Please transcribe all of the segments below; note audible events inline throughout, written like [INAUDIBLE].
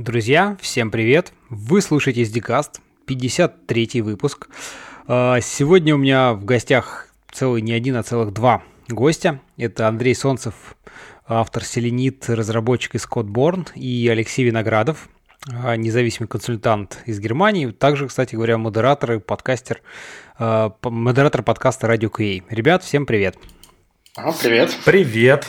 Друзья, всем привет! Вы слушаете SDCast, 53 выпуск. А, сегодня у меня в гостях целый не один, а целых два гостя. Это Андрей Солнцев, автор Селенит, разработчик из Codeborn, и Алексей Виноградов, а, независимый консультант из Германии. Также, кстати говоря, модератор и подкастер, а, модератор подкаста Radio QA. Ребят, всем привет! Привет! Привет!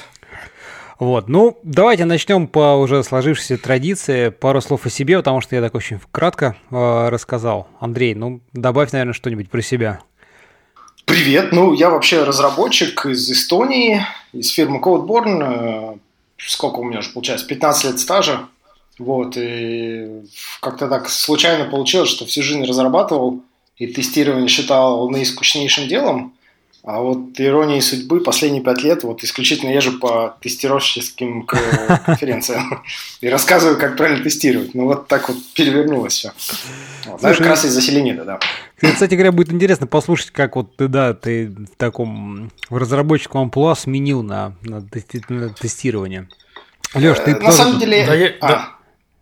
Вот, ну, давайте начнем по уже сложившейся традиции. Пару слов о себе, потому что я так очень кратко э, рассказал. Андрей, ну, добавь, наверное, что-нибудь про себя. Привет, ну, я вообще разработчик из Эстонии, из фирмы Codeborn. Э, сколько у меня уже получается? 15 лет стажа. Вот, и как-то так случайно получилось, что всю жизнь разрабатывал и тестирование считал наискучнейшим делом. А вот ирония судьбы последние пять лет вот исключительно езжу по тестировщическим конференциям [LAUGHS] и рассказываю, как правильно тестировать. Ну вот так вот перевернулось все. Вот. Слушай, как раз из-за селенида, да. Кстати говоря, будет интересно послушать, как вот ты, да, ты в таком в разработчиком амплуа сменил на, на, на тестирование. Леш, ты На самом деле... Да, я, а, да.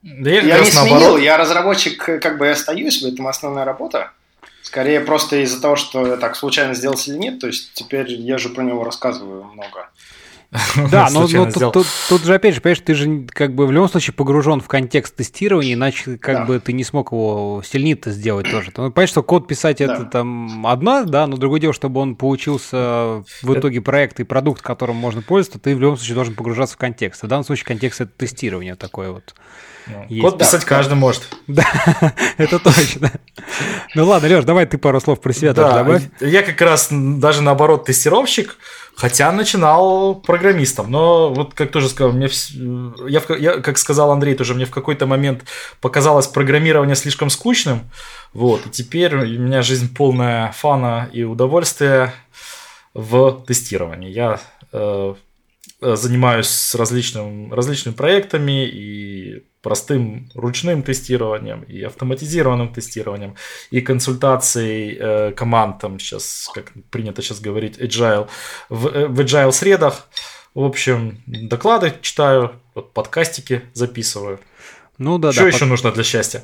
Да я, я не сменил, я разработчик, как бы и остаюсь, в этом основная работа. Скорее просто из-за того, что я так случайно сделал или нет, то есть теперь я же про него рассказываю много. [LAUGHS] Да, но, но тут, тут, тут же опять же, понимаешь, ты же как бы в любом случае погружен в контекст тестирования, иначе как да. бы ты не смог его сильнее-то сделать тоже. Ну, понимаешь, что код писать да. это там одна, да, но другое дело, чтобы он получился в итоге проект и продукт, которым можно пользоваться, ты в любом случае должен погружаться в контекст. В данном случае контекст это тестирование такое вот. Ну, есть. Код писать да, каждый может. Да, [LAUGHS] это точно. Ну ладно, Леш, давай ты пару слов про себя да, добавь. Я как раз даже наоборот тестировщик, хотя начинал программистом. Но вот как тоже сказал, мне, я, я, как сказал Андрей, тоже мне в какой-то момент показалось программирование слишком скучным. Вот, и теперь у меня жизнь полная фана и удовольствия в тестировании. Я э, занимаюсь различным, различными проектами и простым ручным тестированием и автоматизированным тестированием и консультацией э, команд, там сейчас, как принято сейчас говорить, agile, в, э, в agile средах. В общем, доклады читаю, подкастики записываю. Ну да, Что да. еще под... нужно для счастья?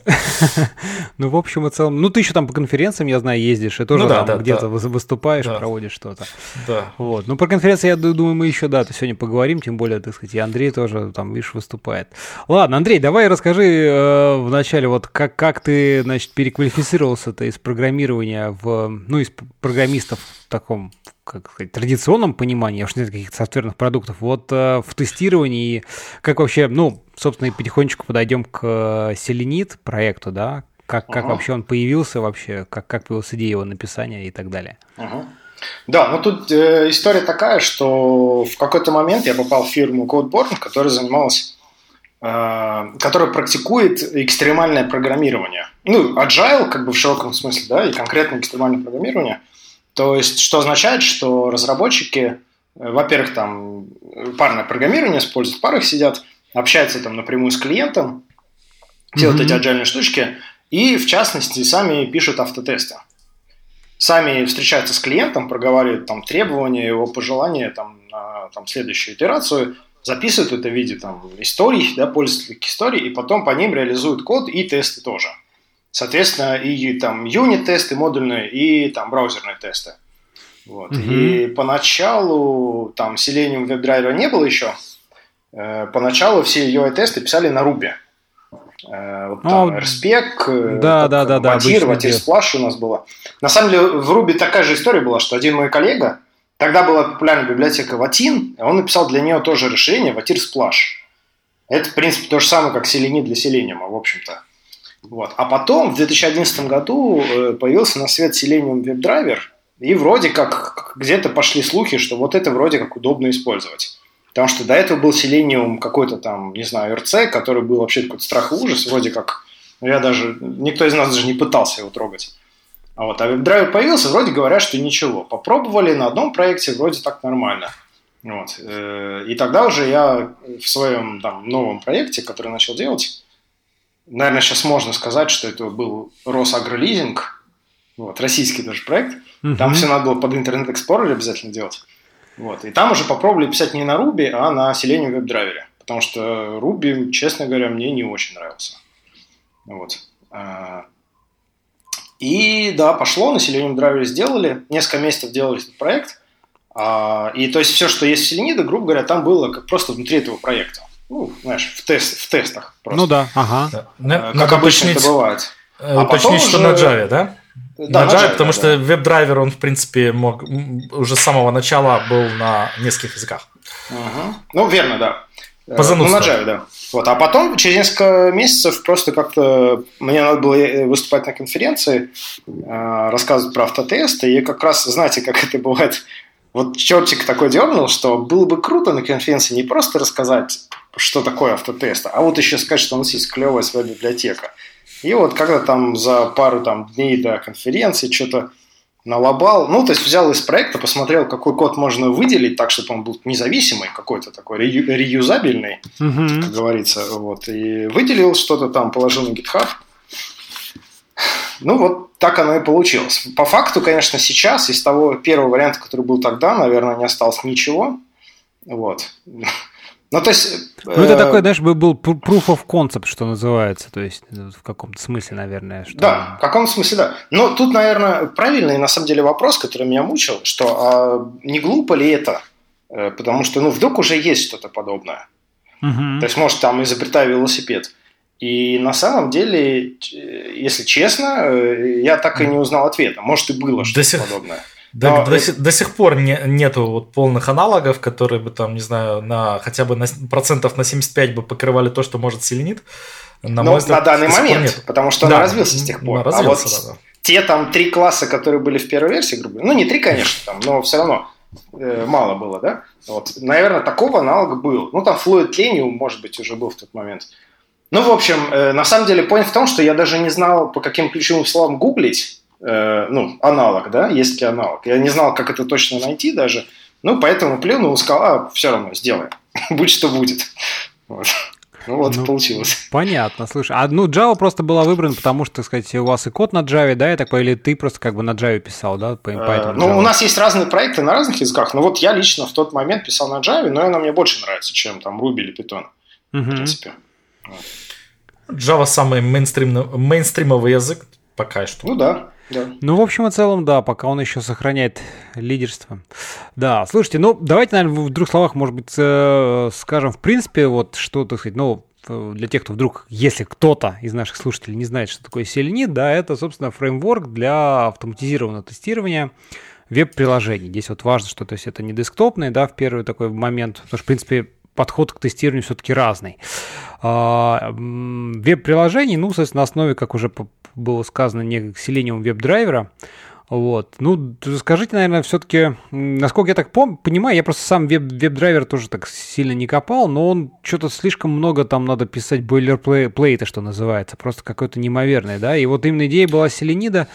[LAUGHS] ну, в общем и целом. Ну, ты еще там по конференциям, я знаю, ездишь, и тоже ну, да, там да, где-то да. выступаешь, проводишь что-то. Да. Вот. Ну, про конференции, я думаю, мы еще, да, сегодня поговорим, тем более, так сказать, и Андрей тоже там, видишь, выступает. Ладно, Андрей, давай расскажи э, вначале, вот как, как ты, значит, переквалифицировался-то из программирования в, ну, из программистов в таком как сказать, традиционном понимании, а уж нет каких-то софтверных продуктов, вот э, в тестировании, как вообще, ну, собственно, и потихонечку подойдем к э, Селенит проекту, да, как, как uh вообще он появился вообще, как, как появилась идея его написания и так далее. uh Да, ну тут э, история такая, что в какой-то момент я попал в фирму Codeborn, которая занималась, э, которая практикует экстремальное программирование. Ну, agile, как бы в широком смысле, да, и конкретно экстремальное программирование – то есть, что означает, что разработчики, э, во-первых, там парное программирование используют, в парах сидят, общаются там напрямую с клиентом, делают mm-hmm. эти agile штучки, и, в частности, сами пишут автотесты. Сами встречаются с клиентом, проговаривают там требования, его пожелания там, на там, следующую итерацию, записывают это в виде там, историй, да, пользовательских историй, и потом по ним реализуют код и тесты тоже – Соответственно, и там юнит-тесты модульные, и там браузерные тесты. Вот. Угу. И поначалу там Selenium WebDriver не было еще. Э, поначалу все UI-тесты писали на Ruby. Э, вот там oh, RSpec, э, да, да, да, да, Splash у нас было. На самом деле в Ruby такая же история была, что один мой коллега, тогда была популярная библиотека Vatin, он написал для нее тоже решение Vatir Splash. Это, в принципе, то же самое, как Selenium для Selenium, в общем-то. Вот. А потом, в 2011 году, э, появился на свет Selenium WebDriver, и вроде как где-то пошли слухи, что вот это вроде как удобно использовать. Потому что до этого был Selenium какой-то там, не знаю, RC, который был вообще какой-то страх и ужас, вроде как, ну, я даже, никто из нас даже не пытался его трогать. А вот, а WebDriver появился, вроде говорят, что ничего. Попробовали на одном проекте, вроде так нормально. Вот. Э, и тогда уже я в своем там, новом проекте, который начал делать, наверное, сейчас можно сказать, что это был Росагролизинг, вот, российский даже проект. Угу. Там все надо было под интернет Explorer обязательно делать. Вот. И там уже попробовали писать не на Ruby, а на Selenium WebDriver. потому что Ruby, честно говоря, мне не очень нравился. Вот. А, и да, пошло, на Selenium Driver сделали, несколько месяцев делали этот проект, а, и то есть все, что есть в Selenium, грубо говоря, там было как просто внутри этого проекта. Ну, знаешь, в, тест, в тестах просто. Ну да, ага. Да. Как обычно это бывает. Э, а уточнить, что уже... на Java, да? Да, на, Java, потому да, что да. веб-драйвер, он, в принципе, мог уже с самого начала был на нескольких языках. Угу. Ну, верно, да. По э, ну, на Java, да. Вот. А потом, через несколько месяцев, просто как-то мне надо было э, выступать на конференции, рассказывать про автотесты, и как раз, знаете, как это бывает, вот чертик такой дернул, что было бы круто на конференции не просто рассказать, что такое автотест, а вот еще сказать, что у нас есть клевая своя библиотека. И вот когда там за пару там, дней до конференции что-то налобал, ну, то есть взял из проекта, посмотрел, какой код можно выделить так, чтобы он был независимый, какой-то такой ре- реюзабельный, uh-huh. как говорится, вот, и выделил что-то там, положил на GitHub. Ну, вот так оно и получилось. По факту, конечно, сейчас из того первого варианта, который был тогда, наверное, не осталось ничего. Вот. Ну, то есть... Ну, это э... такой, знаешь, был proof of concept, что называется, то есть ну, в каком-то смысле, наверное. Что... Да, в каком смысле, да. Но тут, наверное, правильный, на самом деле, вопрос, который меня мучил, что а не глупо ли это? Э, потому что, ну, вдруг уже есть что-то подобное. Угу. То есть, может, там изобретаю велосипед. И на самом деле, если честно, э, я так и не узнал ответа. Может, и было что-то сих... подобное. До, до, до сих пор не, нету вот полных аналогов, которые бы там, не знаю, на хотя бы на процентов на 75 бы покрывали то, что может селенит. На, ну, взгляд, на данный момент, нет. потому что да, он развился с тех пор. Развился, а вот да, те там три класса, которые были в первой версии, грубо говоря, ну не три, конечно, там, но все равно э, мало было, да? Вот, наверное, такого аналога был. Ну там Fluid Lenium, может быть, уже был в тот момент. Ну, в общем, э, на самом деле, point в том, что я даже не знал, по каким ключевым словам гуглить, Э, ну, аналог, да, есть ли аналог. Я не знал, как это точно найти даже, ну, поэтому плюнул и сказал, а, все равно, сделаем, [LAUGHS] будь что будет. Вот. Ну вот, ну, получилось. Понятно, слушай. А ну, Java просто была выбрана, потому что, так сказать, у вас и код на Java, да, я так или ты просто как бы на Java писал, да? Поэтому ну, Java. у нас есть разные проекты на разных языках, но вот я лично в тот момент писал на Java, но она мне больше нравится, чем там Ruby или Python, угу. в принципе. Java самый мейнстримовый язык пока что. Ну да. Ну, в общем и целом, да, пока он еще сохраняет лидерство. Да, слушайте, ну, давайте, наверное, в двух словах, может быть, э, скажем, в принципе, вот что, так сказать, ну, для тех, кто вдруг, если кто-то из наших слушателей не знает, что такое Selenit, да, это, собственно, фреймворк для автоматизированного тестирования веб-приложений. Здесь вот важно, что то есть это не десктопный, да, в первый такой момент, потому что, в принципе, подход к тестированию все-таки разный. А, веб-приложений, ну, соответственно, на основе, как уже было сказано, не Selenium веб-драйвера. Вот. Ну, скажите, наверное, все-таки, насколько я так пом- понимаю, я просто сам веб- веб-драйвер тоже так сильно не копал, но он что-то слишком много там надо писать бойлерплейта, что называется, просто какое-то неимоверное, да, и вот именно идея была Селенида,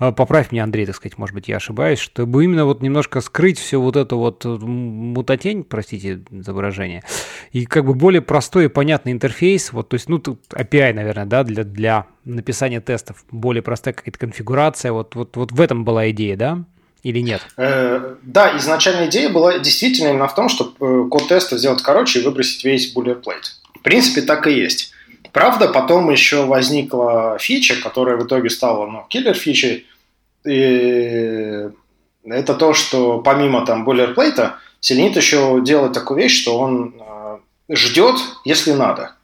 поправь меня, Андрей, так сказать, может быть, я ошибаюсь, чтобы именно вот немножко скрыть всю вот эту вот мутатень, простите за выражение, и как бы более простой и понятный интерфейс, вот, то есть, ну, тут API, наверное, да, для, для написания тестов, более простая какая-то конфигурация, вот, вот, вот в этом была идея, да? Или нет? Э, да, изначальная идея была действительно именно в том, чтобы э, код теста сделать короче и выбросить весь boilerplate. В принципе, так и есть. Правда, потом еще возникла фича, которая в итоге стала ну, киллер-фичей, и это то, что помимо там бойлерплейта, Селенит еще делает такую вещь, что он э, ждет, если надо.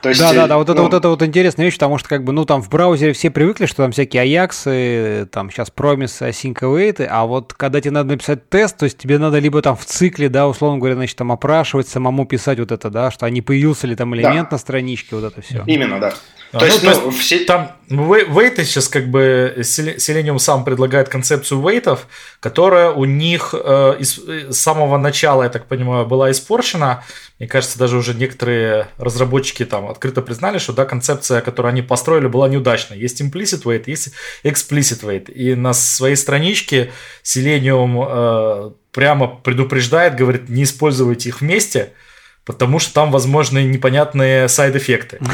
То есть, да, да, да, вот, ну, это, вот это вот интересная вещь, потому что как бы, ну, там в браузере все привыкли, что там всякие Аяксы, там сейчас промисы, async await, а вот когда тебе надо написать тест, то есть тебе надо либо там в цикле, да, условно говоря, значит, там опрашивать, самому писать вот это, да, что а не появился ли там элемент да. на страничке, вот это все. Именно, да. А, то, ну, есть, ну, то есть, все... там вейты сейчас как бы Selenium сам предлагает концепцию вейтов, которая у них э, из, э, с самого начала, я так понимаю, была испорчена. Мне кажется, даже уже некоторые разработчики там открыто признали, что да, концепция, которую они построили, была неудачной. Есть implicit weight, есть explicit weight. И на своей страничке Selenium э, прямо предупреждает, говорит, не используйте их вместе – потому что там возможны непонятные сайд-эффекты. [LAUGHS]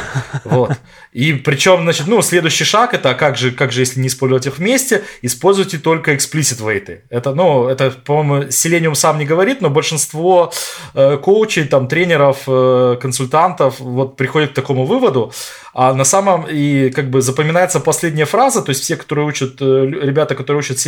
Вот. И причем, значит, ну, следующий шаг это, а как же, как же, если не использовать их вместе, используйте только explicit weight. Это, ну, это, по-моему, Selenium сам не говорит, но большинство э, коучей, там, тренеров, э, консультантов вот приходят к такому выводу. А на самом и как бы запоминается последняя фраза, то есть все, которые учат, э, ребята, которые учат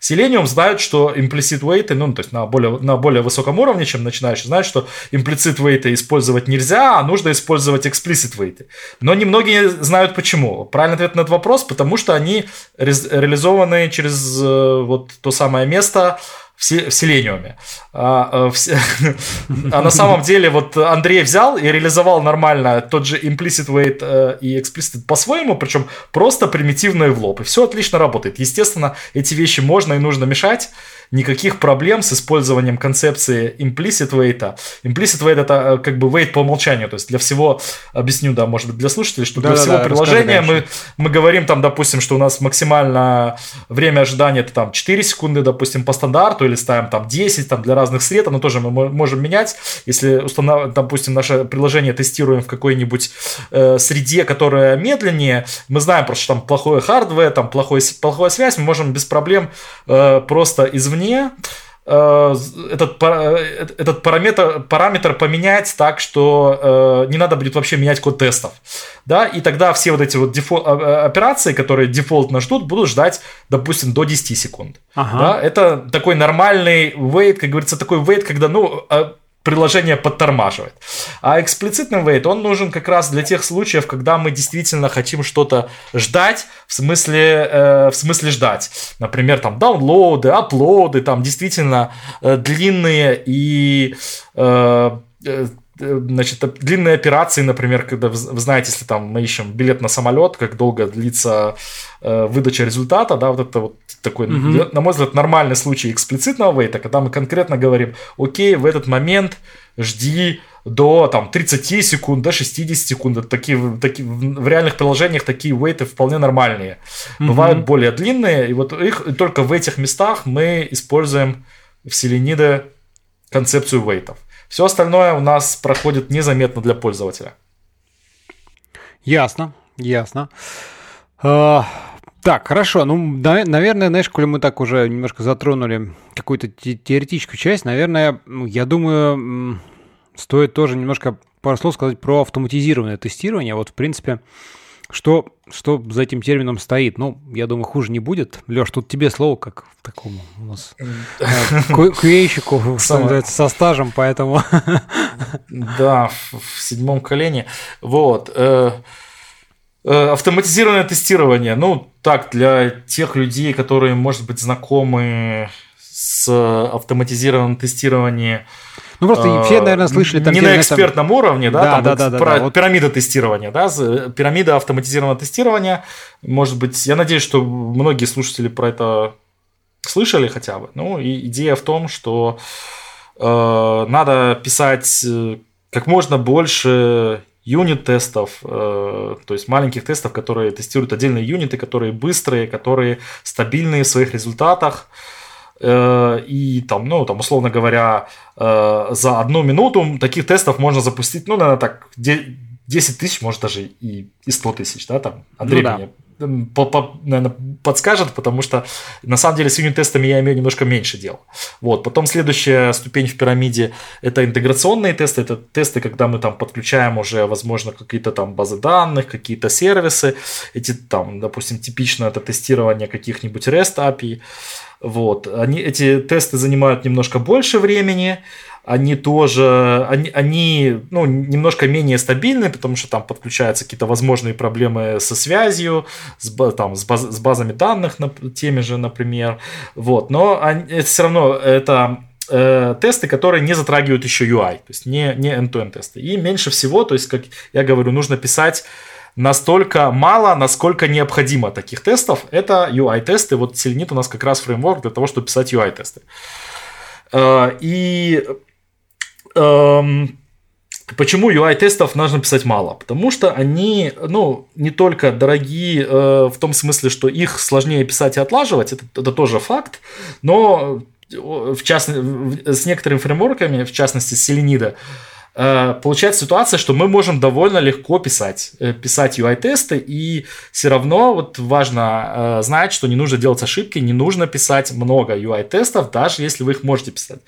Selenium, знают, что implicit weight, ну, то есть на более, на более высоком уровне, чем начинающие, знают, что implicit weight использовать нельзя, а нужно использовать explicit weight. Но немногие знают почему. Правильный ответ на этот вопрос, потому что они реализованы через э, вот то самое место, в Селениуме. А, а, [LAUGHS] а на самом деле вот Андрей взял и реализовал нормально тот же implicit weight э, и explicit по-своему, причем просто примитивно и в лоб. И все отлично работает. Естественно, эти вещи можно и нужно мешать никаких проблем с использованием концепции implicit weight. Implicit wait это э, как бы wait по умолчанию, то есть для всего, объясню, да, может быть, для слушателей, что да, для да, всего да, приложения мы, мы говорим там, допустим, что у нас максимально время ожидания это там 4 секунды, допустим, по стандарту, или ставим там 10, там для разных сред, но тоже мы можем менять, если установ... допустим, наше приложение тестируем в какой-нибудь э, среде, которая медленнее, мы знаем просто, что там плохое hardware, там плохой, плохая связь, мы можем без проблем э, просто извне извне э, этот, э, этот параметр, параметр поменять так, что э, не надо будет вообще менять код тестов. Да? И тогда все вот эти вот дефол- операции, которые дефолтно ждут, будут ждать, допустим, до 10 секунд. Ага. Да? Это такой нормальный wait, как говорится, такой wait, когда ну, приложение подтормаживает. А эксплицитный wait, он нужен как раз для тех случаев, когда мы действительно хотим что-то ждать, в смысле, э, в смысле ждать. Например, там даунлоды, аплоды, там действительно э, длинные и э, э значит, длинные операции, например, когда вы, знаете, если там мы ищем билет на самолет, как долго длится э, выдача результата, да, вот это вот такой, угу. на мой взгляд, нормальный случай эксплицитного вейта, когда мы конкретно говорим, окей, в этот момент жди до там 30 секунд, до 60 секунд. Такие, такие, в реальных приложениях такие вейты вполне нормальные. Mm-hmm. Бывают более длинные, и вот их и только в этих местах мы используем в Селениде концепцию вейтов. Все остальное у нас проходит незаметно для пользователя. Ясно, ясно. А, так, хорошо. Ну, наверное, знаешь, коли мы так уже немножко затронули какую-то теоретическую часть, наверное, я думаю, стоит тоже немножко пару слов сказать про автоматизированное тестирование. Вот, в принципе, что, что за этим термином стоит? Ну, я думаю, хуже не будет. Леш, тут тебе слово, как в таком у нас [LAUGHS] QA-щику, со стажем, поэтому... [LAUGHS] Да, в седьмом колене. Вот. Э, э, автоматизированное тестирование. Ну, так, для тех людей, которые, может быть, знакомы с автоматизированным тестированием, ну, просто все, наверное, слышали там... Не на экспертном уровне, да, да, там, да, да, про пирамида тестирования, да, пирамида автоматизированного тестирования. Может быть, я надеюсь, что многие слушатели про это слышали хотя бы. Ну, и идея в том, что э, надо писать э, как можно больше юнит-тестов, э, то есть маленьких тестов, которые тестируют отдельные юниты, которые быстрые, которые стабильные в своих результатах. Э, и там, ну, там, условно говоря, э, за одну минуту таких тестов можно запустить, ну, наверное, так, 10 тысяч, может, даже и, и 100 тысяч, да, там, Андрей ну, да. мне по, по, наверное, подскажет, потому что на самом деле с юнит-тестами я имею немножко меньше дел. Вот. Потом следующая ступень в пирамиде – это интеграционные тесты. Это тесты, когда мы там подключаем уже, возможно, какие-то там базы данных, какие-то сервисы. Эти там, допустим, типично это тестирование каких-нибудь REST API. Вот. Они, эти тесты занимают немножко больше времени, они тоже, они, они ну, немножко менее стабильны, потому что там подключаются какие-то возможные проблемы со связью, с, там, с, баз, с базами данных, на, теми же, например. Вот. Но они, это все равно это э, тесты, которые не затрагивают еще UI, то есть не, не end-to-end тесты. И меньше всего, то есть, как я говорю, нужно писать настолько мало, насколько необходимо таких тестов. Это UI-тесты. Вот Selenit у нас как раз фреймворк для того, чтобы писать UI-тесты. Э, и эм, Почему UI-тестов нужно писать мало? Потому что они, ну, не только дорогие э, в том смысле, что их сложнее писать и отлаживать, это, это тоже факт, но в частности, с некоторыми фреймворками, в частности, с Selenida, Э, получается ситуация, что мы можем довольно легко писать, э, писать UI-тесты, и все равно вот важно э, знать, что не нужно делать ошибки, не нужно писать много UI-тестов, даже если вы их можете писать.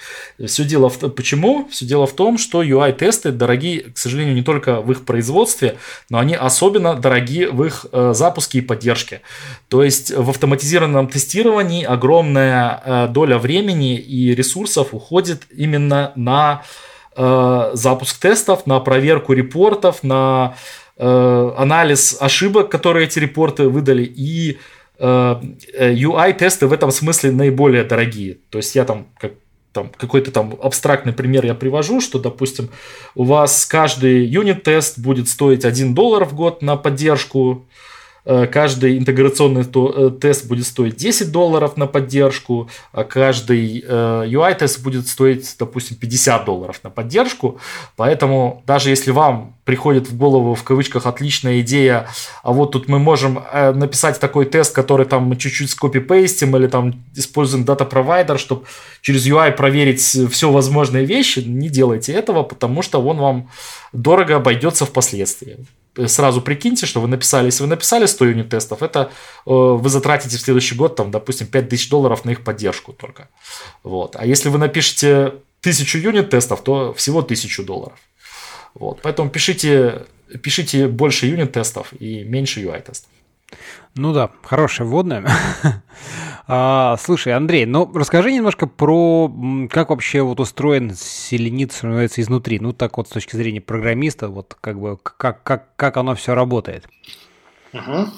Все дело в почему? Все дело в том, что UI-тесты дорогие, к сожалению, не только в их производстве, но они особенно дорогие в их запуске и поддержке. То есть в автоматизированном тестировании огромная доля времени и ресурсов уходит именно на э, запуск тестов, на проверку репортов, на э, анализ ошибок, которые эти репорты выдали, и э, UI-тесты в этом смысле наиболее дорогие. То есть я там как там какой-то там абстрактный пример я привожу, что, допустим, у вас каждый юнит-тест будет стоить 1 доллар в год на поддержку, Э, каждый интеграционный э, тест будет стоить 10 долларов на поддержку, а каждый UI-тест э, будет стоить, допустим, 50 долларов на поддержку. Поэтому даже если вам приходит в голову в кавычках отличная идея, а вот тут мы можем написать такой тест, который там мы чуть-чуть скопи-пейстим или там используем дата-провайдер, чтобы через UI проверить все возможные вещи, не делайте этого, потому что он вам дорого обойдется впоследствии сразу прикиньте, что вы написали, если вы написали 100 юнит-тестов, это э, вы затратите в следующий год, там, допустим, 5000 долларов на их поддержку только. Вот. А если вы напишете 1000 юнит-тестов, то всего 1000 долларов. Вот. Поэтому пишите, пишите больше юнит-тестов и меньше UI-тестов. Ну да, хорошая вводная. [LAUGHS] а, слушай, Андрей, ну расскажи немножко про как вообще вот устроен селенит, становится изнутри. Ну так вот с точки зрения программиста, вот как бы как, как, как оно все работает. Угу.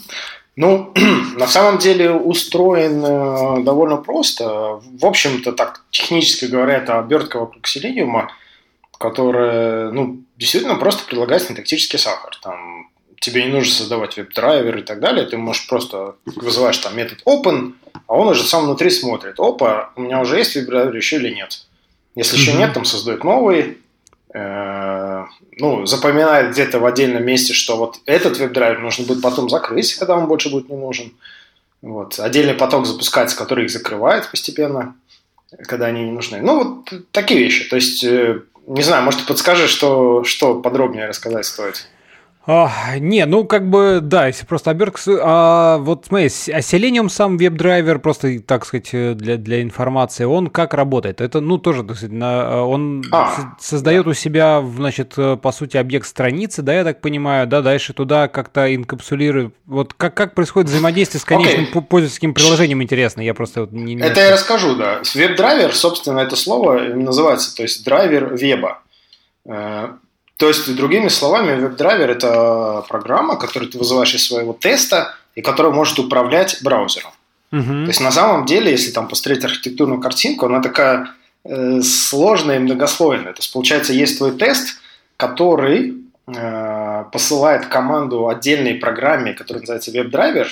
Ну, [CLEARS THROAT] на самом деле устроен э, довольно просто. В общем-то, так технически говоря, это обертка вокруг селениума, которая, ну, действительно просто предлагает синтактический сахар. Там тебе не нужно создавать веб-драйвер и так далее, ты можешь просто вызываешь там метод open, а он уже сам внутри смотрит, опа, у меня уже есть веб-драйвер еще или нет. Если mm-hmm. еще нет, там создает новый, э, ну, запоминает где-то в отдельном месте, что вот этот веб-драйвер нужно будет потом закрыть, когда он больше будет не нужен. Вот. Отдельный поток запускается, который их закрывает постепенно, когда они не нужны. Ну, вот такие вещи. То есть, э, не знаю, может, ты подскажешь, что, что подробнее рассказать стоит. А, не, ну как бы, да, если просто обертка... А вот смотри, а Selenium сам веб-драйвер, просто, так сказать, э, для, для информации, он как работает? Это, ну, тоже, так сказать, на, он а, создает да. у себя, значит, э, по сути, объект страницы, да, я так понимаю, да, дальше туда как-то инкапсулирует. Вот как, как происходит взаимодействие с конечным okay. пользовательским приложением, интересно, я просто вот не... Это я расскажу, да. Веб-драйвер, собственно, это слово называется, то есть драйвер веба. То есть, другими словами, веб-драйвер – это программа, которую ты вызываешь из своего теста и которая может управлять браузером. Угу. То есть, на самом деле, если там посмотреть архитектурную картинку, она такая э, сложная и многослойная. То есть, получается, есть твой тест, который э, посылает команду отдельной программе, которая называется веб-драйвер.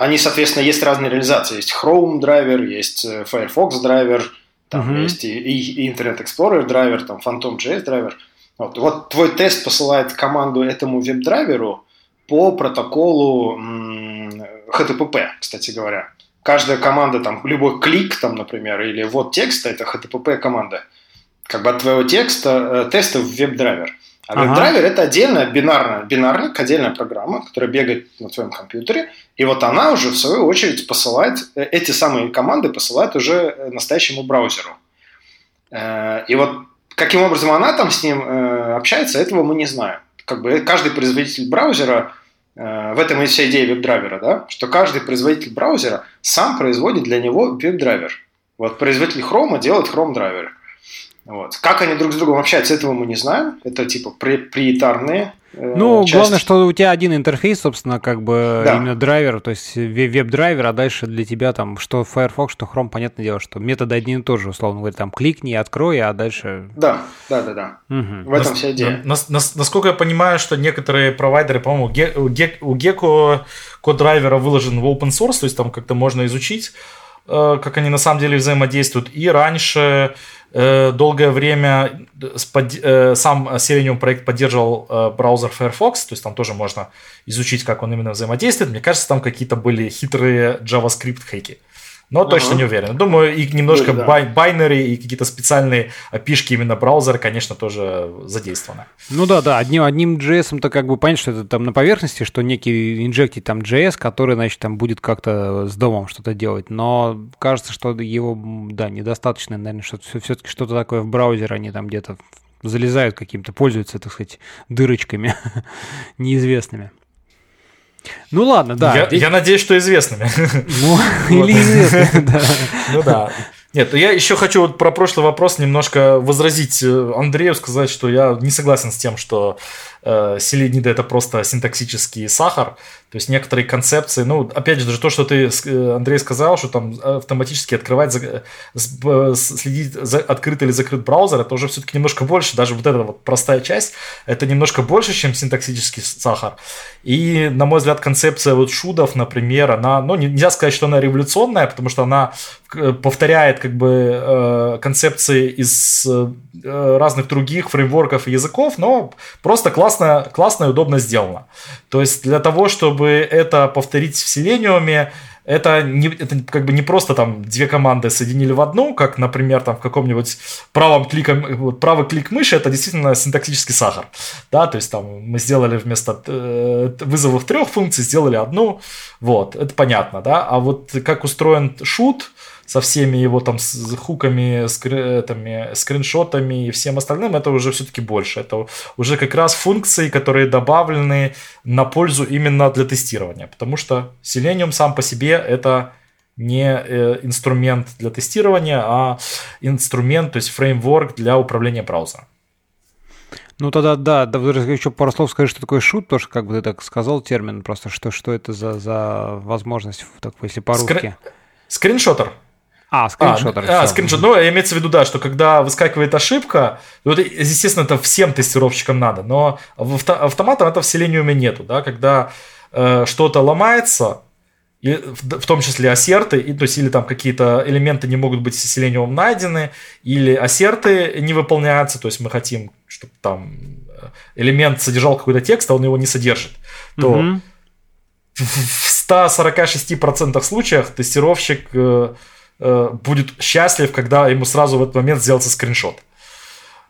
Они, соответственно, есть разные реализации. Есть Chrome драйвер, есть э, Firefox драйвер, там угу. есть и, и Internet Explorer драйвер, там Phantom.js драйвер – вот, вот твой тест посылает команду этому веб-драйверу по протоколу HTTP, кстати говоря. Каждая команда, там, любой клик, там, например, или ввод текста, это HTTP команда. Как бы от твоего текста, э, теста в веб-драйвер. А ага. веб-драйвер это отдельная бинарная, бинарник, отдельная программа, которая бегает на твоем компьютере. И вот она уже, в свою очередь, посылает, э, эти самые команды посылает уже э, настоящему браузеру. И вот Каким образом она там с ним э, общается, этого мы не знаем. Как бы каждый производитель браузера, э, в этом и вся идея веб-драйвера, да, что каждый производитель браузера сам производит для него веб-драйвер. Вот производитель Chrome делает Chrome-драйвер. Вот. Как они друг с другом общаются, этого мы не знаем. Это типа приоритарные Э, ну, часть. главное, что у тебя один интерфейс, собственно, как бы да. именно драйвер, то есть веб-драйвер, а дальше для тебя там что Firefox, что Chrome, понятное дело, что методы одни и тоже, условно говоря, там кликни, открой, а дальше... Да, да, да, да. Угу. В этом Нас, вся идея. Нас, нас, насколько я понимаю, что некоторые провайдеры, по-моему, у Gecko код драйвера выложен в open source, то есть там как-то можно изучить, э, как они на самом деле взаимодействуют. И раньше долгое время э, сам Selenium проект поддерживал э, браузер Firefox, то есть там тоже можно изучить, как он именно взаимодействует. Мне кажется, там какие-то были хитрые JavaScript хеки. Но ага. точно не уверен. Думаю, и немножко ну, да. бай- байнери и какие-то специальные опишки именно браузера, конечно, тоже задействованы. Ну да, да, одним, одним JS-то как бы понять, что это там на поверхности, что некий инжектить там JS, который, значит, там будет как-то с домом что-то делать, но кажется, что его, да, недостаточно, наверное, что все-таки что-то такое в браузере они там где-то залезают каким-то, пользуются, так сказать, дырочками [LAUGHS] неизвестными. Ну ладно, да. Я, здесь... я надеюсь, что известными. [LAUGHS] Ну, [LAUGHS] или известными, да. [LAUGHS] Ну да. Нет, я еще хочу вот про прошлый вопрос немножко возразить э, Андрею, сказать, что я не согласен с тем, что э, селенида это просто синтаксический сахар. То есть некоторые концепции, ну, опять же, даже то, что ты, э, Андрей, сказал, что там автоматически открывать, следить, за, открыт или закрыт браузер, это уже все-таки немножко больше, даже вот эта вот простая часть, это немножко больше, чем синтаксический сахар. И, на мой взгляд, концепция вот шудов, например, она, ну, нельзя сказать, что она революционная, потому что она э, повторяет как бы концепции из разных других фреймворков и языков, но просто классно, классно и удобно сделано. То есть для того, чтобы это повторить в Selenium, это, не, это как бы не просто там две команды соединили в одну, как, например, там в каком-нибудь правом кликом, правый клик мыши, это действительно синтаксический сахар, да, то есть там мы сделали вместо э, вызовов трех функций, сделали одну, вот, это понятно, да, а вот как устроен шут, со всеми его там с хуками, скрытыми, скриншотами и всем остальным, это уже все-таки больше. Это уже как раз функции, которые добавлены на пользу именно для тестирования. Потому что Selenium сам по себе это не э, инструмент для тестирования, а инструмент, то есть фреймворк для управления браузером. Ну тогда да, да еще пару слов скажи, что такое шут, тоже как бы ты так сказал термин, просто что, что это за, за возможность, так, если по-русски. Скри... Скриншотер. А, скриншот. А, а скриншот. Ну, имеется в виду, да, что когда выскакивает ошибка, ну, это, естественно, это всем тестировщикам надо, но в авто, автоматом это в Selenium нету, да, когда э, что-то ломается, и в, в том числе ассерты, и, то есть или там какие-то элементы не могут быть с Selenium найдены, или ассерты не выполняются, то есть мы хотим, чтобы там э, элемент содержал какой-то текст, а он его не содержит, то угу. в 146% случаях тестировщик э, Э, будет счастлив, когда ему сразу в этот момент сделается скриншот.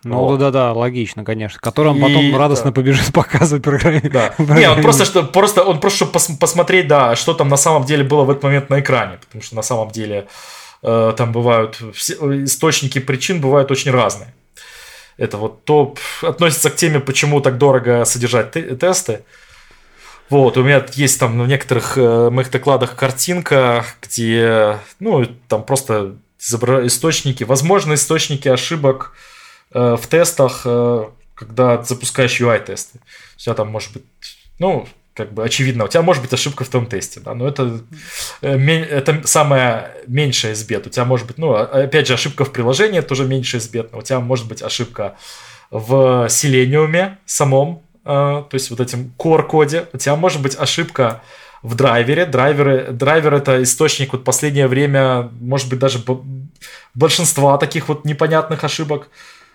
Ну вот. да-да, логично, конечно. Которым потом и, радостно [LAUGHS] да. побежит показывать программе. Да. Не, он просто, что, просто, он просто, чтобы пос, посмотреть, да, что там на самом деле было в этот момент на экране. Потому что на самом деле э, там бывают, все, источники причин бывают очень разные. Это вот то относится к теме, почему так дорого содержать тесты. Вот, у меня есть там в некоторых э, моих докладах картинка, где, ну, там просто источники, возможно, источники ошибок э, в тестах, э, когда запускаешь UI-тесты. У тебя там может быть, ну, как бы очевидно, у тебя может быть ошибка в том тесте, да, но это, э, это самая меньшая из бед. У тебя может быть, ну, опять же, ошибка в приложении тоже меньшая из бед, но у тебя может быть ошибка в Selenium самом, а, то есть вот этим core-коде, у тебя может быть ошибка в драйвере. Драйверы, драйвер это источник вот последнее время, может быть, даже большинства таких вот непонятных ошибок.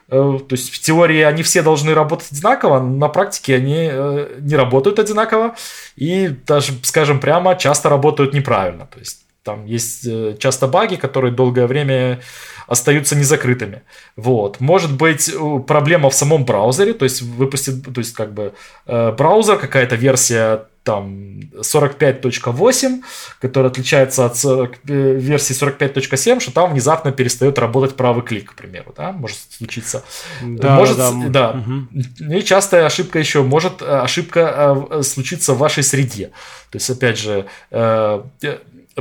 Э, то есть в теории они все должны работать одинаково, на практике они э, не работают одинаково и даже, скажем прямо, часто работают неправильно. То есть там есть э, часто баги, которые долгое время остаются незакрытыми. Вот. Может быть проблема в самом браузере, то есть выпустит, то есть как бы э, браузер, какая-то версия там 45.8, которая отличается от 40, э, версии 45.7, что там внезапно перестает работать правый клик, к примеру, да, может случиться. Да, может, да. да. Угу. И частая ошибка еще, может ошибка случиться в вашей среде. То есть, опять же,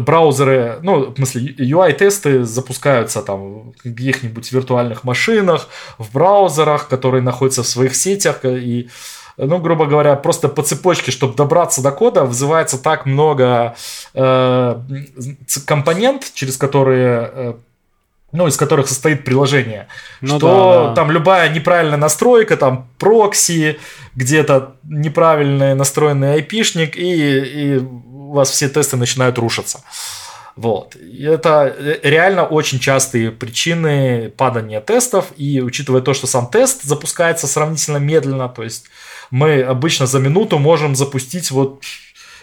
браузеры, ну, в смысле, UI-тесты запускаются там в каких-нибудь виртуальных машинах, в браузерах, которые находятся в своих сетях, и, ну, грубо говоря, просто по цепочке, чтобы добраться до кода, вызывается так много э, компонент, через которые э, ну, из которых состоит приложение, ну, что да, да. там любая неправильная настройка, там прокси, где-то неправильно настроенный айпишник, и, и у вас все тесты начинают рушиться. Вот. Это реально очень частые причины падания тестов, и учитывая то, что сам тест запускается сравнительно медленно, то есть мы обычно за минуту можем запустить вот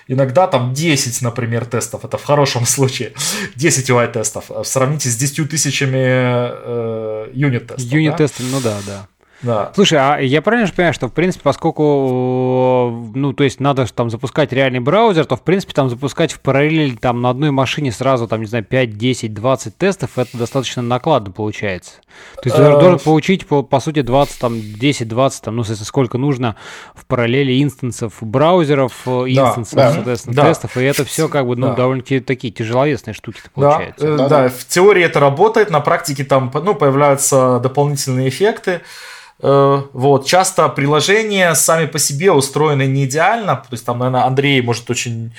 иногда там 10, например, тестов, это в хорошем [LAUGHS] случае, 10 UI-тестов, сравните с 10 тысячами э, юнит-тестов. Юнит-тесты, да? ну да, да. Да. Слушай, а я правильно же понимаю, что, в принципе, поскольку, ну, то есть надо там запускать реальный браузер, то, в принципе, там запускать в параллель там на одной машине сразу, там, не знаю, 5, 10, 20 тестов, это достаточно накладно получается. То есть ты э, должен получить, по, по сути, 20, там, 10, 20, там, ну, сколько нужно в параллели инстансов браузеров, э, инстансов, да, соответственно, да. тестов, и это все как бы, ну, да. довольно-таки такие тяжеловесные штуки получаются. Да, да, да, в теории это работает, на практике там, ну, появляются дополнительные эффекты, Э, вот, часто приложения сами по себе устроены не идеально, то есть там, наверное, Андрей может очень